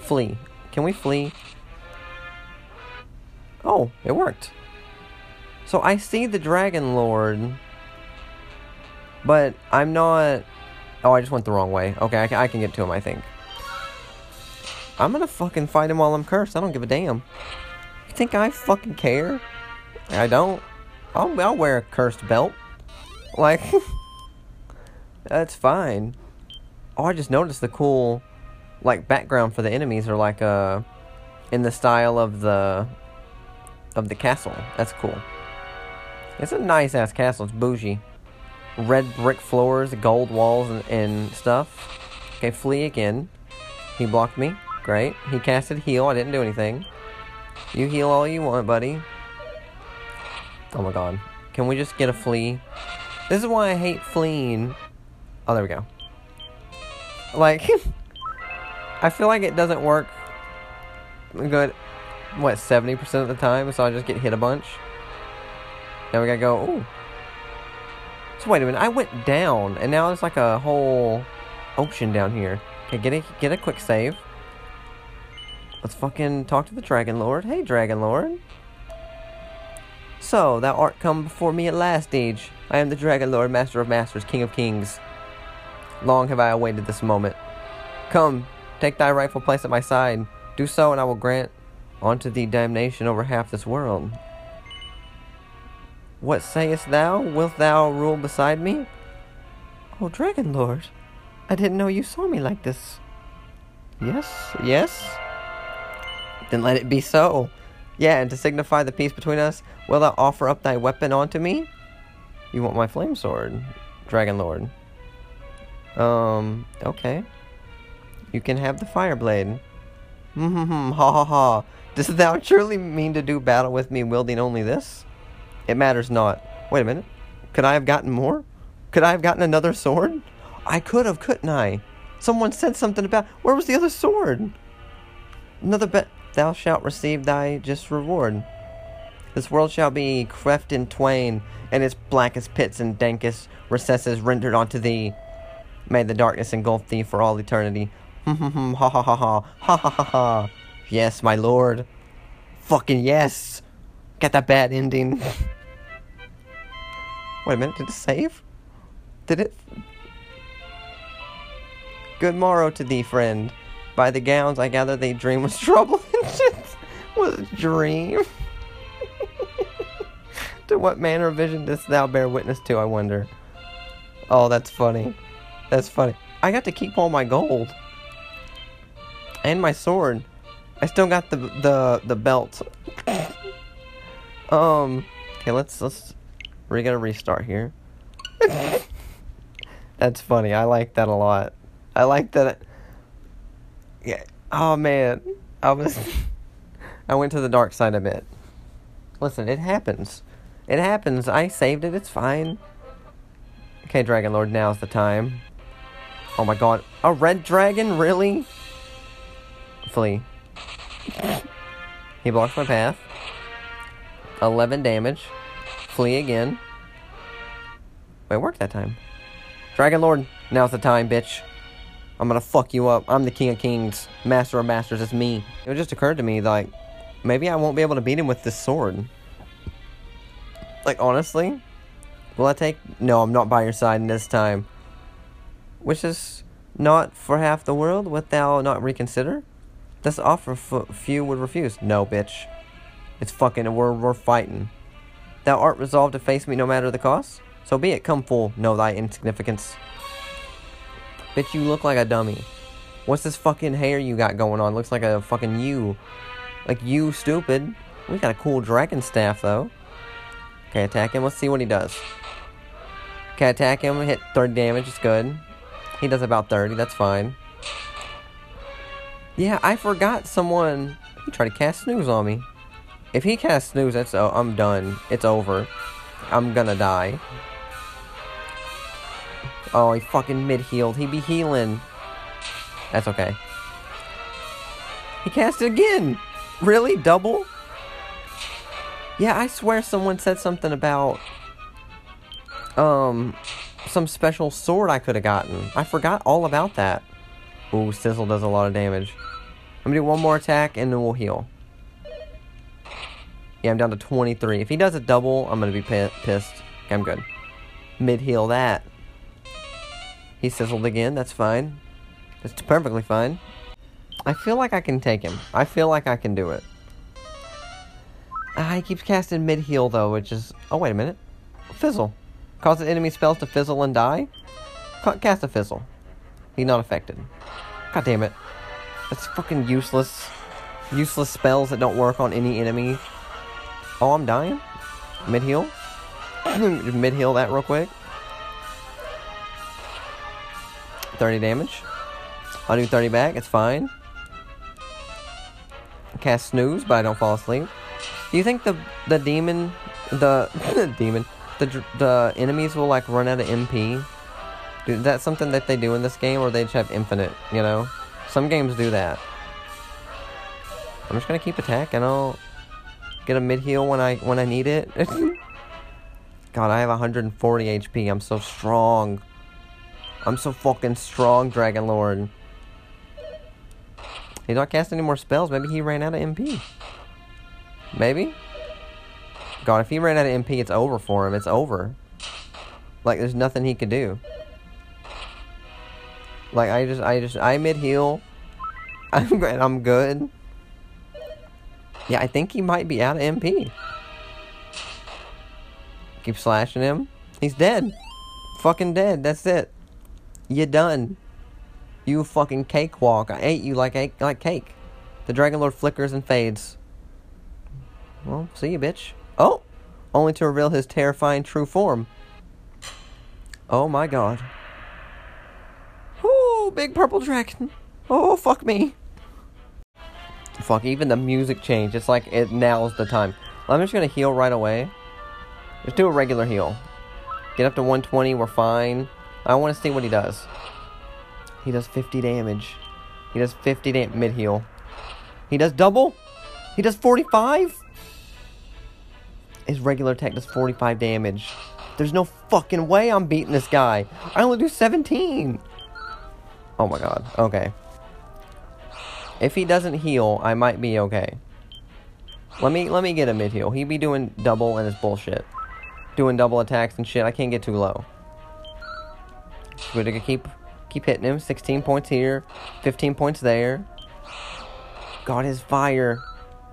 Flee. Can we flee? Oh, it worked. So I see the Dragon Lord, but I'm not. Oh, I just went the wrong way. Okay, I can, I can get to him, I think. I'm gonna fucking fight him while I'm cursed. I don't give a damn. You think I fucking care? I don't. I'll, I'll wear a cursed belt. Like, that's fine. Oh, I just noticed the cool, like, background for the enemies are like, uh, in the style of the, of the castle. That's cool. It's a nice ass castle. It's bougie. Red brick floors, gold walls, and, and stuff. Okay, flee again. He blocked me. Great. He casted heal. I didn't do anything. You heal all you want, buddy. Oh my god. Can we just get a flee? This is why I hate fleeing. Oh, there we go. Like, I feel like it doesn't work good, what, 70% of the time, so I just get hit a bunch. Now we gotta go, ooh. Wait a minute, I went down, and now there's like a whole ocean down here. Okay, get a, get a quick save. Let's fucking talk to the Dragon Lord. Hey, Dragon Lord. So, thou art come before me at last, age. I am the Dragon Lord, Master of Masters, King of Kings. Long have I awaited this moment. Come, take thy rightful place at my side. Do so, and I will grant unto thee damnation over half this world. What sayest thou? Wilt thou rule beside me? Oh, Dragon Lord, I didn't know you saw me like this. Yes, yes. Then let it be so. Yeah, and to signify the peace between us, wilt thou offer up thy weapon unto me? You want my flame sword, Dragon Lord. Um, okay. You can have the fire blade. Hmm, ha ha ha. Dost thou truly mean to do battle with me wielding only this? It matters not. Wait a minute. Could I have gotten more? Could I have gotten another sword? I could have, couldn't I? Someone said something about where was the other sword? Another bet thou shalt receive thy just reward. This world shall be cleft in twain, and its blackest pits and dankest recesses rendered unto thee. May the darkness engulf thee for all eternity. ha ha ha ha ha ha ha ha. Yes, my lord. Fucking yes. Got that bad ending. Wait a minute, did it save? Did it? Good morrow to thee, friend. By the gowns, I gather thy dream was trouble. was a dream. to what manner of vision dost thou bear witness to, I wonder? Oh, that's funny. That's funny. I got to keep all my gold. And my sword. I still got the the the belt. um okay, let's let's we're gonna restart here. That's funny. I like that a lot. I like that. Yeah. Oh man, I was. I went to the dark side a bit. Listen, it happens. It happens. I saved it. It's fine. Okay, Dragon Lord, now's the time. Oh my god. A red dragon? Really? Flee. he blocks my path. 11 damage. Flee again. Wait, work that time. Dragon Lord, now's the time, bitch. I'm gonna fuck you up. I'm the king of kings, master of masters. It's me. It just occurred to me, like, maybe I won't be able to beat him with this sword. Like, honestly, will I take? No, I'm not by your side this time. Which is not for half the world. Wilt thou not reconsider? This offer few would refuse. No, bitch. It's fucking. We're we're fighting. Thou art resolved to face me no matter the cost. So be it. Come full. Know thy insignificance. Bitch, you look like a dummy. What's this fucking hair you got going on? Looks like a fucking you. Like you, stupid. We got a cool dragon staff, though. Okay, attack him. Let's see what he does. Okay, attack him. Hit 30 damage. It's good. He does about 30. That's fine. Yeah, I forgot someone He tried to cast snooze on me. If he casts snooze, that's oh, I'm done. It's over. I'm gonna die. Oh, he fucking mid healed. He be healing. That's okay. He cast it again. Really? Double? Yeah, I swear someone said something about um some special sword I could have gotten. I forgot all about that. Ooh, Sizzle does a lot of damage. I'm gonna do one more attack and then we'll heal. Yeah, I'm down to 23. If he does a double, I'm gonna be pissed. Okay, I'm good. Mid heal that. He sizzled again, that's fine. That's perfectly fine. I feel like I can take him. I feel like I can do it. Ah, he keeps casting mid heal though, which is. Oh, wait a minute. Fizzle. Causes enemy spells to fizzle and die? Cast a fizzle. He's not affected. God damn it. That's fucking useless. Useless spells that don't work on any enemy. Oh, I'm dying? Mid heal? Mid heal that real quick. 30 damage. I'll do 30 back, it's fine. Cast snooze, but I don't fall asleep. Do you think the the demon, the, the demon, the the enemies will like run out of MP? Is that something that they do in this game, or they just have infinite? You know, some games do that. I'm just gonna keep attacking. I'll get a mid heal when I when I need it. God, I have 140 HP. I'm so strong. I'm so fucking strong, Dragon Lord. He's not casting any more spells. Maybe he ran out of MP. Maybe? God, if he ran out of MP, it's over for him. It's over. Like, there's nothing he could do. Like, I just, I just, I mid-heal. I'm, good. I'm good. Yeah, I think he might be out of MP. Keep slashing him. He's dead. Fucking dead. That's it. You're done. You fucking cakewalk. I ate you like like cake. The Dragon Lord flickers and fades. Well, see you, bitch. Oh! Only to reveal his terrifying true form. Oh my god. Oh, big purple dragon. Oh, fuck me. Fuck, even the music changed. It's like it now's the time. I'm just gonna heal right away. Just do a regular heal. Get up to 120, we're fine. I want to see what he does. He does 50 damage. He does 50 damage mid heal. He does double? He does 45? His regular attack does 45 damage. There's no fucking way I'm beating this guy. I only do 17. Oh my god. Okay. If he doesn't heal, I might be okay. Let me let me get a mid heal. He be doing double and his bullshit. Doing double attacks and shit. I can't get too low. We're gonna keep Keep hitting him. 16 points here. 15 points there. Got his fire.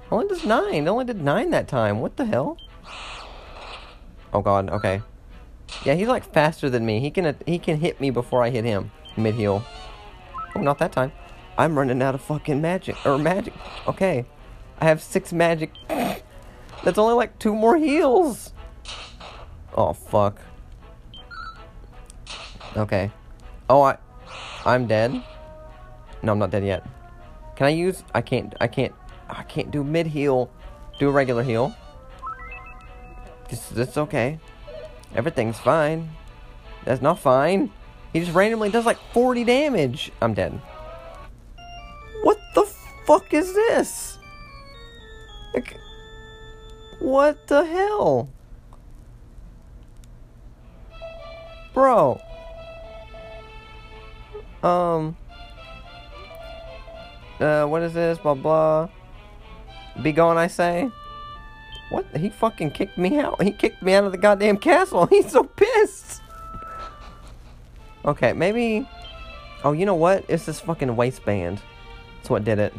Only does 9. only did 9 that time. What the hell? Oh god, okay. Yeah, he's like faster than me. He can he can hit me before I hit him. Mid heal. Oh, not that time. I'm running out of fucking magic. Or magic. Okay. I have six magic. That's only like two more heals. Oh, fuck. Okay. Oh, I, I'm dead. No, I'm not dead yet. Can I use? I can't. I can't. I can't do mid heal. Do a regular heal. This, this okay. Everything's fine. That's not fine. He just randomly does like 40 damage. I'm dead. What the fuck is this? Like, what the hell? Bro. Um. Uh, what is this? Blah blah. Be gone, I say. What? He fucking kicked me out. He kicked me out of the goddamn castle. He's so pissed. Okay, maybe. Oh, you know what? It's this fucking waistband. That's what did it.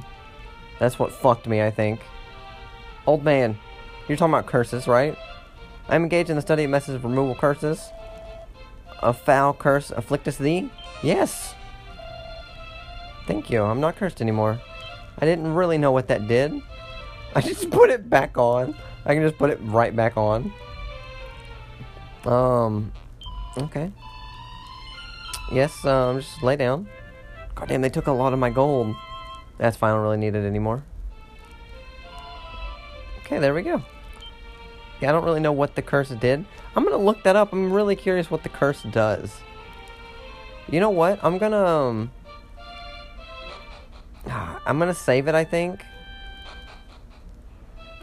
That's what fucked me, I think. Old man, you're talking about curses, right? I'm engaged in the study of methods of removal curses. A foul curse afflicteth thee? Yes. Thank you. I'm not cursed anymore. I didn't really know what that did. I just put it back on. I can just put it right back on. Um, okay. Yes, um, just lay down. God damn, they took a lot of my gold. That's fine, I don't really need it anymore. Okay, there we go. Yeah, I don't really know what the curse did. I'm gonna look that up. I'm really curious what the curse does. You know what? I'm gonna. Um, I'm gonna save it. I think.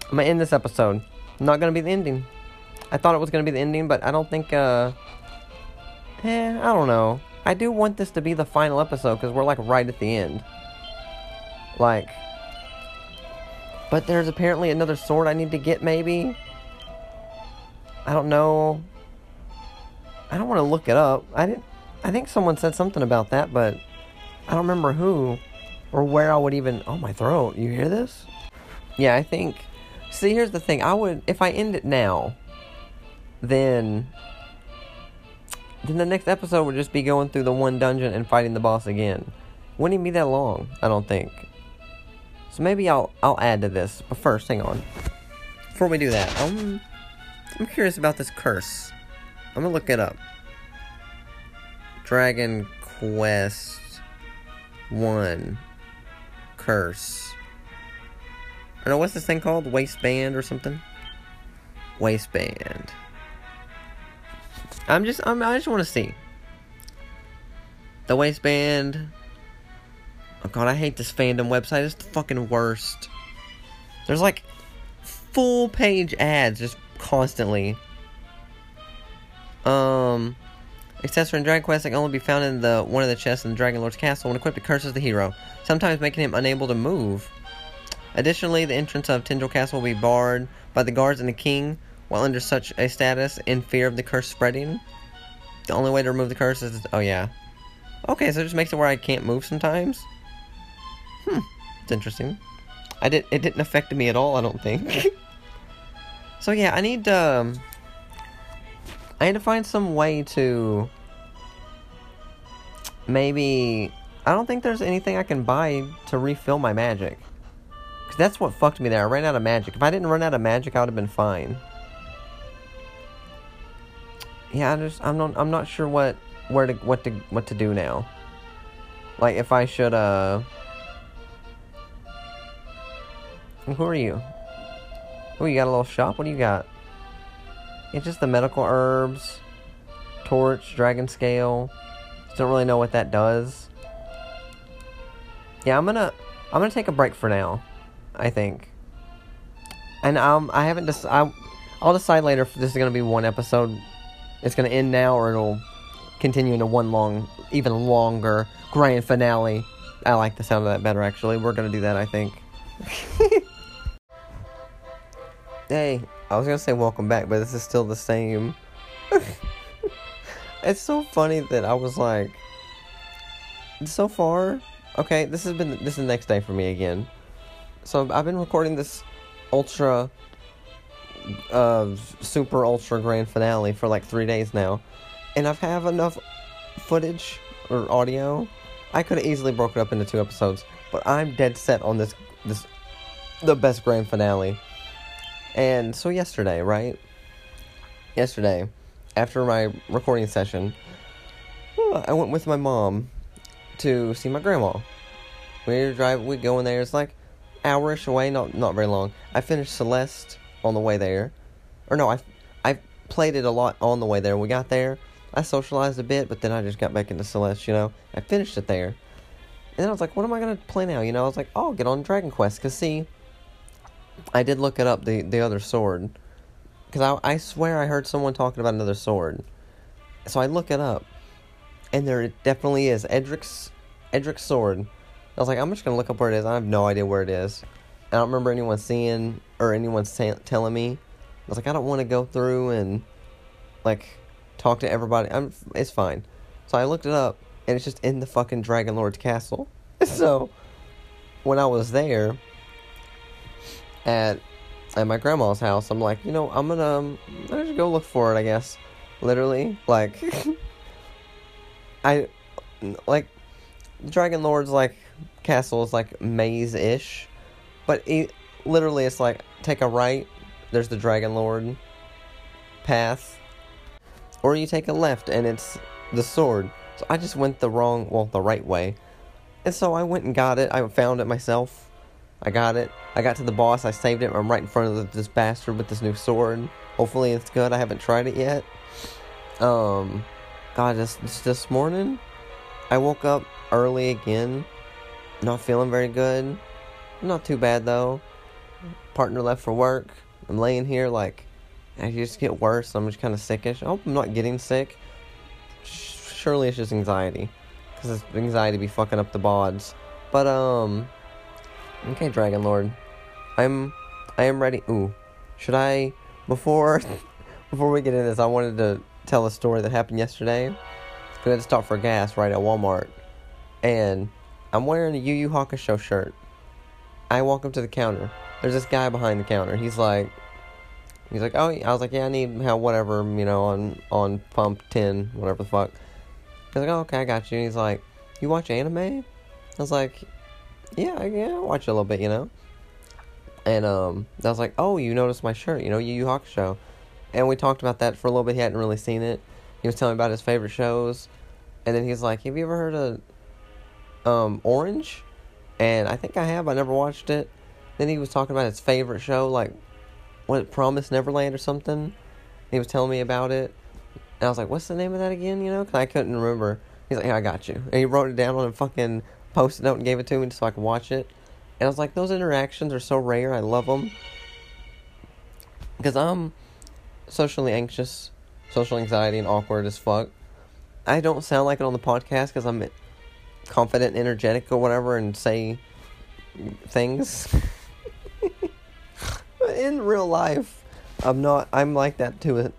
I'm gonna end this episode. Not gonna be the ending. I thought it was gonna be the ending, but I don't think. Uh, eh, I don't know. I do want this to be the final episode because we're like right at the end. Like. But there's apparently another sword I need to get, maybe. I don't know. I don't want to look it up. I didn't. I think someone said something about that, but I don't remember who or where I would even. Oh, my throat! You hear this? Yeah, I think. See, here's the thing. I would if I end it now, then then the next episode would just be going through the one dungeon and fighting the boss again. Wouldn't even be that long. I don't think. So maybe I'll I'll add to this. But first, hang on. Before we do that, um. I'm curious about this curse. I'm gonna look it up. Dragon Quest 1 Curse. I know, what's this thing called? Waistband or something? Waistband. I'm just, I'm, I just want to see. The waistband. Oh god, I hate this fandom website. It's the fucking worst. There's like full page ads just constantly. Um, accessory in Dragon Quest can only be found in the one of the chests in the Dragon Lord's castle. When equipped, it curses the hero, sometimes making him unable to move. Additionally, the entrance of Tantegel Castle will be barred by the guards and the king while under such a status in fear of the curse spreading. The only way to remove the curse is... Oh, yeah. Okay, so it just makes it where I can't move sometimes? Hmm. It's interesting. I did, it didn't affect me at all, I don't think. So yeah, I need to... Um, I need to find some way to... Maybe... I don't think there's anything I can buy to refill my magic. Because that's what fucked me there. I ran out of magic. If I didn't run out of magic, I would have been fine. Yeah, I just I'm not I'm not sure what where to what to what to do now. Like if I should uh Who are you? Oh, you got a little shop? What do you got? It's just the medical herbs, torch, dragon scale. Just don't really know what that does. Yeah, I'm gonna I'm gonna take a break for now. I think. And um, I haven't just I, I'll decide later if this is gonna be one episode. It's gonna end now, or it'll continue into one long, even longer grand finale. I like the sound of that better. Actually, we're gonna do that. I think. Hey, I was gonna say welcome back, but this is still the same. it's so funny that I was like, so far, okay, this has been this is the next day for me again. So I've been recording this ultra, uh, super ultra grand finale for like three days now, and I've have enough footage or audio. I could have easily broken it up into two episodes, but I'm dead set on this this the best grand finale. And so yesterday, right? Yesterday, after my recording session, I went with my mom to see my grandma. We drive, we go in there. It's like hourish away, not not very long. I finished Celeste on the way there, or no, I I played it a lot on the way there. We got there, I socialized a bit, but then I just got back into Celeste. You know, I finished it there, and then I was like, what am I gonna play now? You know, I was like, oh, get on Dragon Quest. Cause see, I did look it up, the, the other sword. Because I, I swear I heard someone talking about another sword. So I look it up. And there definitely is. Erdrick's, Erdrick's sword. I was like, I'm just to look up where it is. I have no idea where it is. I don't remember anyone seeing or anyone telling me. I was like, I don't want to go through and, like, talk to everybody. I'm, it's fine. So I looked it up, and it's just in the fucking Dragon Lord's castle. so, when I was there, at at my grandma's house. I'm like, you know, I'm gonna um, I'm gonna go look for it. I guess, literally, like, I like Dragon Lord's like castle is like maze ish, but it, literally it's like take a right. There's the Dragon Lord path, or you take a left and it's the sword. So I just went the wrong, well, the right way, and so I went and got it. I found it myself I got it. I got to the boss. I saved it. I'm right in front of this bastard with this new sword. Hopefully it's good. I haven't tried it yet. Um, God, this this morning, I woke up early again. Not feeling very good. Not too bad though. Partner left for work. I'm laying here like I just get worse. I'm just kind of sickish. I hope I'm not getting sick. Surely it's just anxiety, because it's anxiety be fucking up the bods. But um, okay, Dragon Lord, I'm I am ready. Ooh, should I before before we get into this? I wanted to tell a story that happened yesterday. I had to stop for gas right at Walmart, and I'm wearing a Yu Yu Hakusho shirt. I walk up to the counter. There's this guy behind the counter. He's like, he's like, oh, I was like, yeah, I need how whatever, you know, on on pump ten, whatever the fuck. He's like, oh, okay, I got you. And he's like, you watch anime? I was like, yeah, yeah, I watch a little bit, you know. And um, I was like, oh, you noticed my shirt, you know, Yu Yu Hakusho. And we talked about that for a little bit. He hadn't really seen it. He was telling me about his favorite shows, and then he's like, have you ever heard of um, Orange, and I think I have. I never watched it. Then he was talking about his favorite show, like what Promise Neverland or something. He was telling me about it, and I was like, "What's the name of that again?" You know, because I couldn't remember. He's like, "Yeah, I got you," and he wrote it down on a fucking post-it note and gave it to me just so I could watch it. And I was like, "Those interactions are so rare. I love them." Because I'm socially anxious, social anxiety, and awkward as fuck. I don't sound like it on the podcast because I'm confident, energetic, or whatever, and say things. in real life, I'm not. I'm like that to a,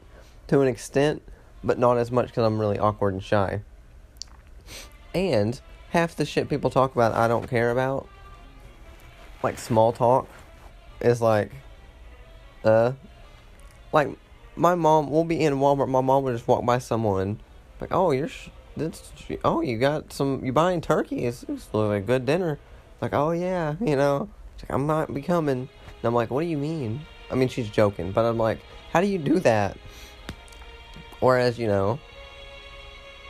to an extent, but not as much because I'm really awkward and shy. And half the shit people talk about, I don't care about. Like small talk, is like, uh, like my mom. We'll be in Walmart. My mom will just walk by someone, like, oh, you're. This, oh, you got some, you buying turkey? It's, it's like a good dinner. Like, oh yeah, you know, like, I'm not becoming. And I'm like, what do you mean? I mean, she's joking, but I'm like, how do you do that? Whereas, you know,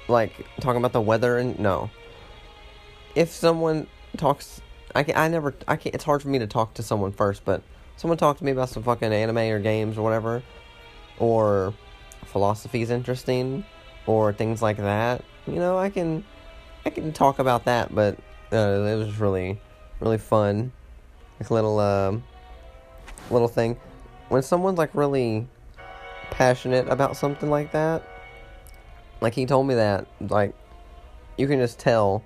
like talking about the weather and no. If someone talks, I can, I never, I can't. It's hard for me to talk to someone first, but someone talked to me about some fucking anime or games or whatever, or philosophy is interesting, or things like that you know, I can I can talk about that, but uh, it was really really fun. Like a little uh, little thing. When someone's like really passionate about something like that, like he told me that, like you can just tell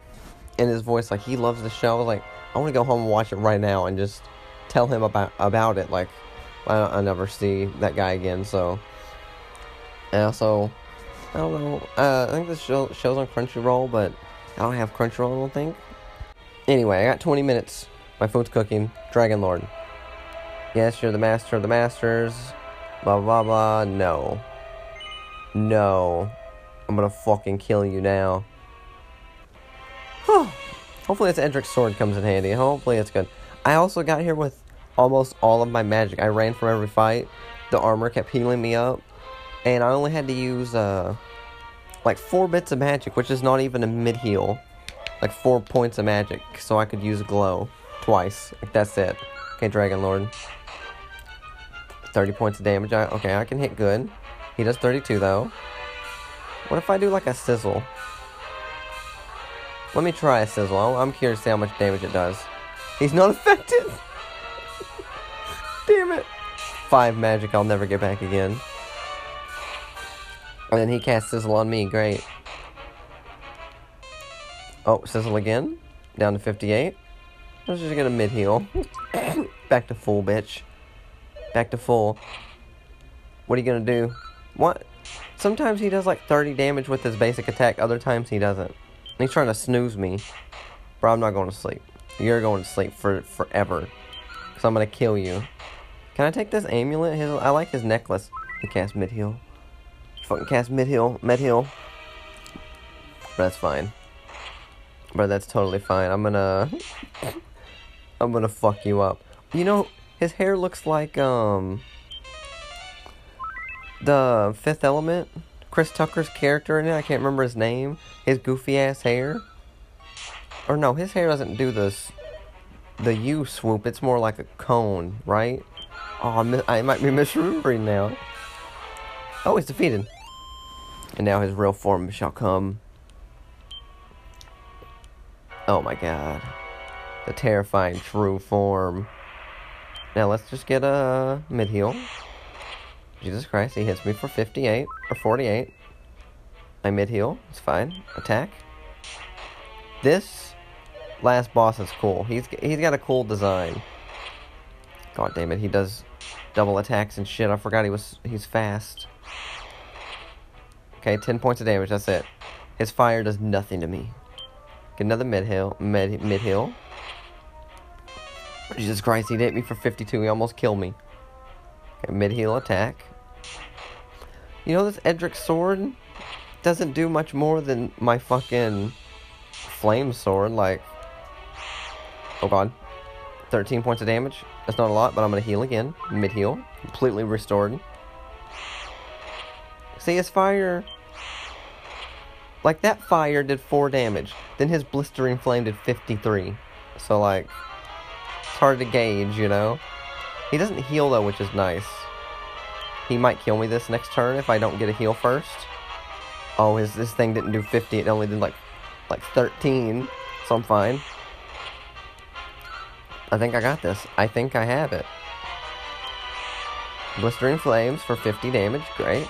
in his voice, like he loves the show. Like I want to go home and watch it right now and just tell him about about it. Like I, I never see that guy again, so. And also, I don't know. Uh, I think this show show's on Crunchyroll, but I don't have Crunchyroll. I don't think. Anyway, I got 20 minutes. My food's cooking. Dragon Lord. Yes, you're the master of the masters. Blah blah blah. No. No. I'm gonna fucking kill you now. Hopefully, this Erdrick sword comes in handy. Hopefully, it's good. I also got here with almost all of my magic. I ran from every fight. The armor kept healing me up and I only had to use uh, like four bits of magic, which is not even a mid heal. Like four points of magic, so I could use glow twice. Like that's it. Okay, Dragon Lord. 30 points of damage. I, okay, I can hit good. He does 32 though. What if I do like a sizzle? Let me try a sizzle. I'm curious to see how much damage it does. He's not affected. Damn it. Five magic I'll never get back again. And then he casts Sizzle on me. Great. Oh, Sizzle again. Down to 58. I was just gonna mid heal. Back to full, bitch. Back to full. What are you gonna do? What? Sometimes he does like 30 damage with his basic attack, other times he doesn't. He's trying to snooze me. Bro, I'm not going to sleep. You're going to sleep for forever. Because I'm going to kill you. Can I take this amulet? His, I like his necklace. He casts mid heal. Fucking cast mid heal, mid heal. That's fine. But that's totally fine. I'm gonna, I'm gonna fuck you up. You know, his hair looks like um, the Fifth Element. Chris Tucker's character in it. I can't remember his name. His goofy ass hair. Or no, his hair doesn't do this. the U swoop, it's more like a cone, right? Oh, I, might be misremembering now. Oh, he's defeated. And now his real form shall come. Oh my god. The terrifying true form. Now let's just get a mid heal. Jesus Christ, he hits me for 58 or 48. I mid heal, it's fine. Attack. This last boss is cool. He's he's got a cool design. God damn it, he does double attacks and shit. I forgot he was he's fast. Okay, 10 points of damage, that's it. His fire does nothing to me. Get another mid heal mid mid heal. Jesus Christ, he hit me for 52. He almost killed me. Okay, mid heal attack. You know this Erdrick sword doesn't do much more than my fucking flame sword. Like, oh god, 13 points of damage. That's not a lot, but I'm gonna heal again. Mid heal, completely restored. See his fire. Like that fire did four damage. Then his blistering flame did 53. So like, it's hard to gauge, you know. He doesn't heal though, which is nice. He might kill me this next turn if I don't get a heal first. Oh, his this thing didn't do 50. It only did like like 13. So I'm fine. I think I got this. I think I have it. Blistering Flames for 50 damage. Great.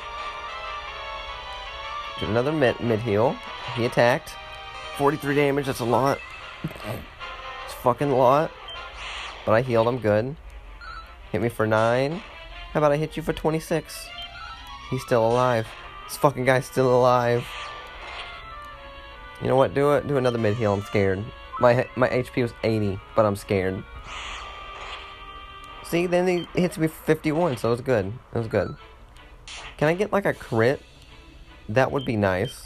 Get another mid, mid heal. He attacked. 43 damage. That's a lot. It's fucking a lot. But I healed him good. Hit me for 9. How about I hit you for 26? He's still alive. This fucking guy's still alive. You know what? Do it. Do another mid heal. I'm scared. My my HP was 80, but I'm scared. See, then he hits me for 51, so it was good. It was good. Can I get like a crit? That would be nice.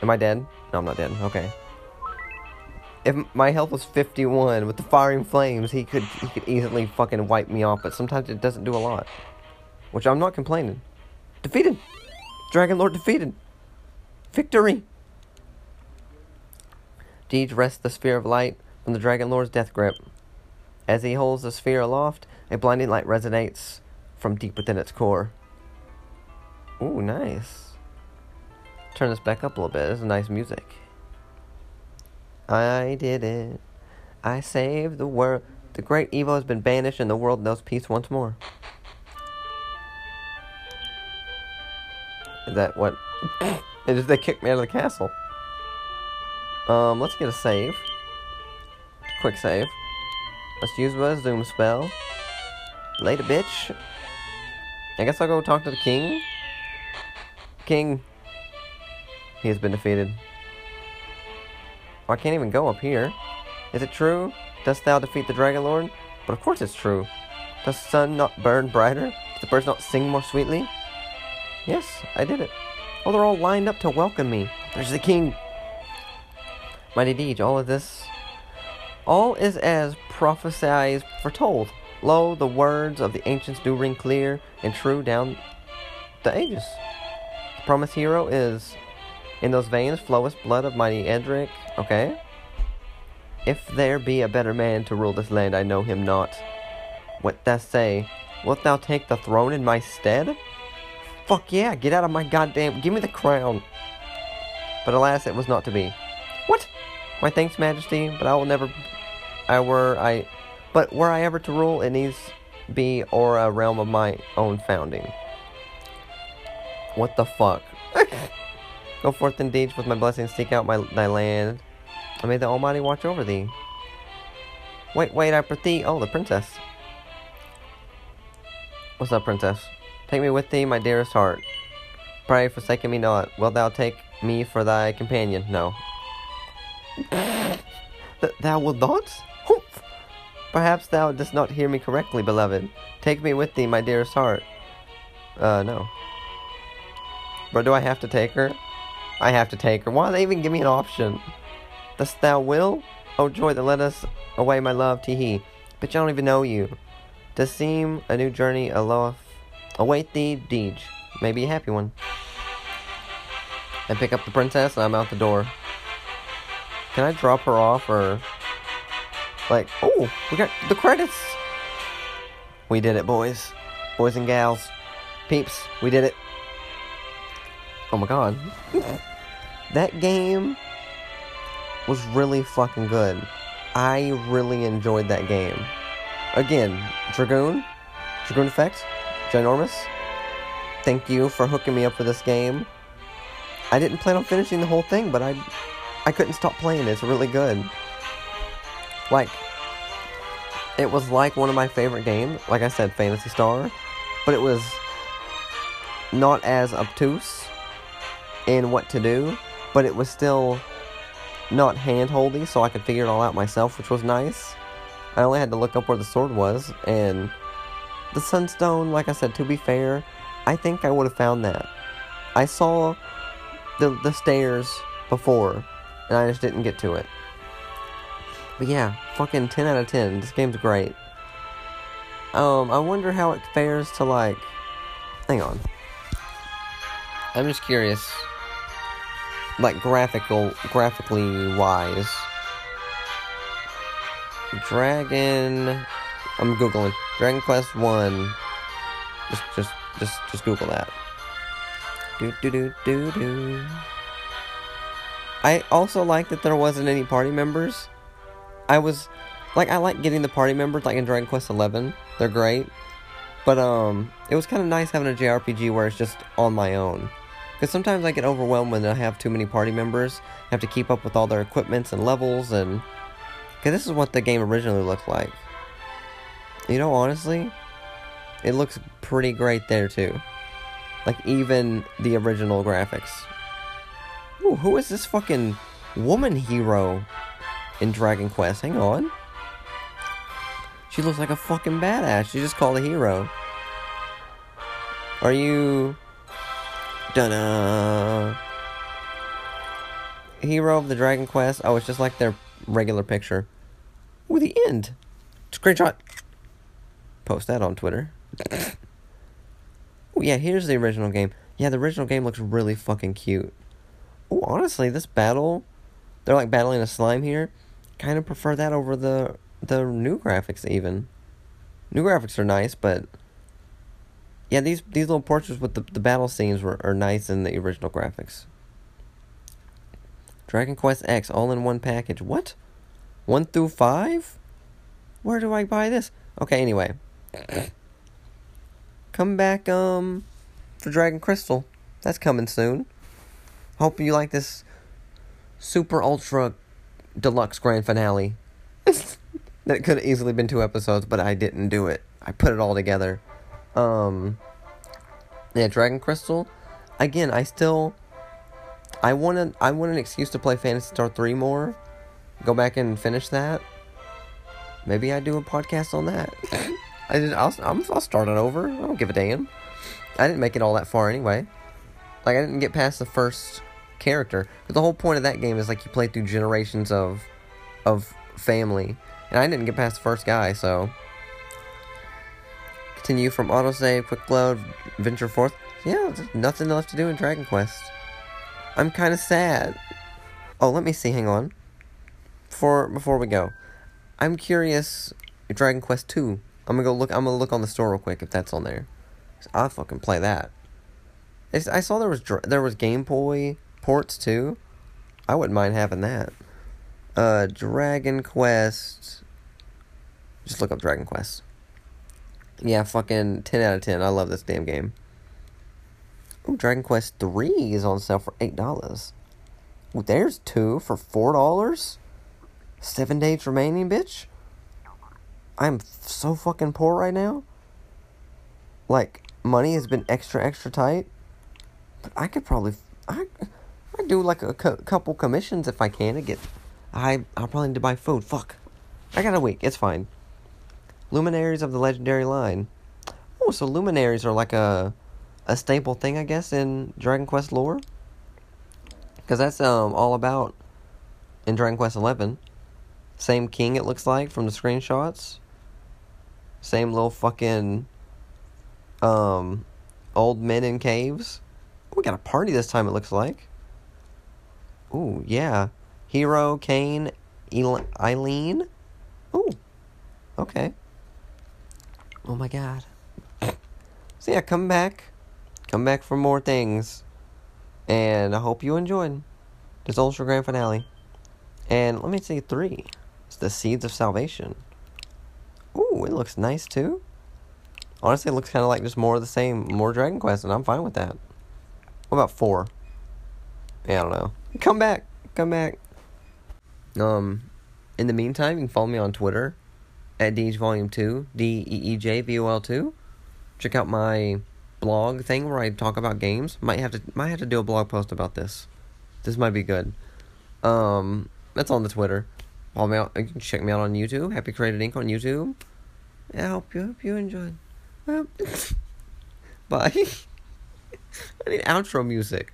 Am I dead? No, I'm not dead. Okay. If my health was 51 with the firing flames, he could he could easily fucking wipe me off, but sometimes it doesn't do a lot. Which I'm not complaining. Defeated! Dragon Lord defeated! Victory! Deej wrests the sphere of light from the Dragon Lord's death grip. As he holds the sphere aloft, a blinding light resonates from deep within its core. Ooh, nice. Turn this back up a little bit. This is nice music. I did it. I saved the world. The great evil has been banished and the world knows peace once more. Is that what? Is they kicked me out of the castle. Um, let's get a save. Quick save. Let's use a zoom spell. Later, bitch. I guess I'll go talk to the king. King. He has been defeated. I can't even go up here. Is it true? Dost thou defeat the Dragon Lord? But of course it's true. Does the sun not burn brighter? Does the birds not sing more sweetly? Yes, I did it. Oh, they're all lined up to welcome me. There's the king. Mighty Deej, all of this, all is as prophesied foretold. Lo, the words of the ancients do ring clear and true down the ages. The promised hero is in those veins floweth blood of mighty Erdrick. Okay. If there be a better man to rule this land, I know him not. What thou say? Wilt thou take the throne in my stead? Fuck yeah, get out of my goddamn. Give me the crown. But alas, it was not to be. What? My thanks, Majesty, but I will never. I were I. But were I ever to rule, it needs be or a realm of my own founding. What the fuck? Go forth indeed with my blessings, seek out my thy land. And may the Almighty watch over thee. Wait, wait, I prithee. Oh, the princess. What's up, princess? Take me with thee, my dearest heart. Pray, forsaken me not. Wilt thou take me for thy companion? No. Th- thou wilt not? Perhaps thou dost not hear me correctly, beloved. Take me with thee, my dearest heart. Uh, no. But do I have to take her? I have to take her. Why do they even give me an option? Dost thou will? Oh joy that led us away, my love, tee hee. I don't even know you. Does seem a new journey aloft. Await thee, Deej. Maybe a happy one. I pick up the princess and I'm out the door. Can I drop her off or Like, oh, we got the credits. We did it, boys. Boys and gals. Peeps, we did it. Oh my god. that game was really fucking good. I really enjoyed that game. Again, Dragoon, Dragoon Effect, ginormous. Thank you for hooking me up with this game. I didn't plan on finishing the whole thing, but I I couldn't stop playing. It's really good. Like it was like one of my favorite games. Like I said, Phantasy Star, but it was not as obtuse in what to do, but it was still not hand-holdy, so I could figure it all out myself, which was nice. I only had to look up where the sword was, and the sunstone, like I said, to be fair, I think I would have found that. I saw the the stairs before, and I just didn't get to it. But yeah, fucking 10 out of 10. This game's great. Um, I wonder how it fares to like. Hang on. I'm just curious. Like graphical, graphically wise. Dragon. I'm googling Dragon Quest One. Just, just, just, just Google that. Do do do do do. I also like that there wasn't any party members. I was like I like getting the party members like in Dragon Quest Eleven. They're great. But um it was kind of nice having a JRPG where it's just on my own. Cuz sometimes I get overwhelmed when I have too many party members. I have to keep up with all their equipments and levels and cuz this is what the game originally looked like. You know, honestly, it looks pretty great there too. Like even the original graphics. Ooh, who is this fucking woman hero? in Dragon Quest. Hang on. She looks like a fucking badass. She just called a hero. Are you. Dunna. Hero of the Dragon Quest? Oh, it's just like their regular picture. Ooh, the end. Screenshot. Post that on Twitter. yeah, here's the original game. Yeah, the original game looks really fucking cute. Oh, honestly, this battle. They're like battling a slime here kind of prefer that over the the new graphics even. New graphics are nice, but yeah, these these little portraits with the, the battle scenes were are nice in the original graphics. Dragon Quest X all in one package. What? 1 through 5? Where do I buy this? Okay, anyway. Come back um for Dragon Crystal. That's coming soon. Hope you like this super ultra deluxe grand finale. that could have easily been two episodes, but I didn't do it. I put it all together. Um, yeah, Dragon Crystal. Again, I still, I want I want an excuse to play Phantasy Star three more. Go back and finish that. Maybe I do a podcast on that. I did. I'll, i will start it over. I don't give a damn. I didn't make it all that far anyway. Like I didn't get past the first character. But the whole point of that game is like you play through generations of of family. And I didn't get past the first guy, so continue from autosave, quick load, venture forth. Yeah, there's nothing left to do in Dragon Quest. I'm kind of sad. Oh, let me see. Hang on. Before before we go, I'm curious. Dragon Quest Two. I'm gonna go look. I'm gonna look on the store real quick if that's on there. I'll fucking play that. It's, I saw there was there was Game Boy ports too. I wouldn't mind having that. Uh, Dragon Quest. Just look up Dragon Quest. Yeah, fucking 10 out of 10. I love this damn game. Ooh, Dragon Quest 3 is on sale for $8. Ooh, there's two for $4? Seven days remaining, bitch? I'm so fucking poor right now. Like, money has been extra, extra tight. But I could probably. I, I do like a cu- couple commissions if I can to get. I I'll probably need to buy food. Fuck. I got a week. It's fine. Luminaries of the legendary line. Oh, so luminaries are like a a staple thing, I guess, in Dragon Quest lore. Because that's um all about in Dragon Quest Eleven. Same king it looks like from the screenshots. Same little fucking um old men in caves. We got a party this time. It looks like. Ooh, yeah. Hero, Kain, Eileen. Ooh. Okay. Oh my god. So yeah, come back. Come back for more things. And I hope you enjoyed this Ultra Grand Finale. And let me see three. It's the Seeds of Salvation. Ooh, it looks nice too. Honestly, it looks kind of like just more of the same, more Dragon Quest, and I'm fine with that. What about four? Yeah, I don't know. Come back. Come back. Um, in the meantime, you can follow me on Twitter at Deej Volume 2, D E E J V O L 2. Check out my blog thing where I talk about games. Might have to might have to do a blog post about this. This might be good. Um, that's on the Twitter. Follow me out. You can check me out on YouTube. Happy Created Inc. on YouTube. I hope you hope you enjoyed. Bye. I need outro music.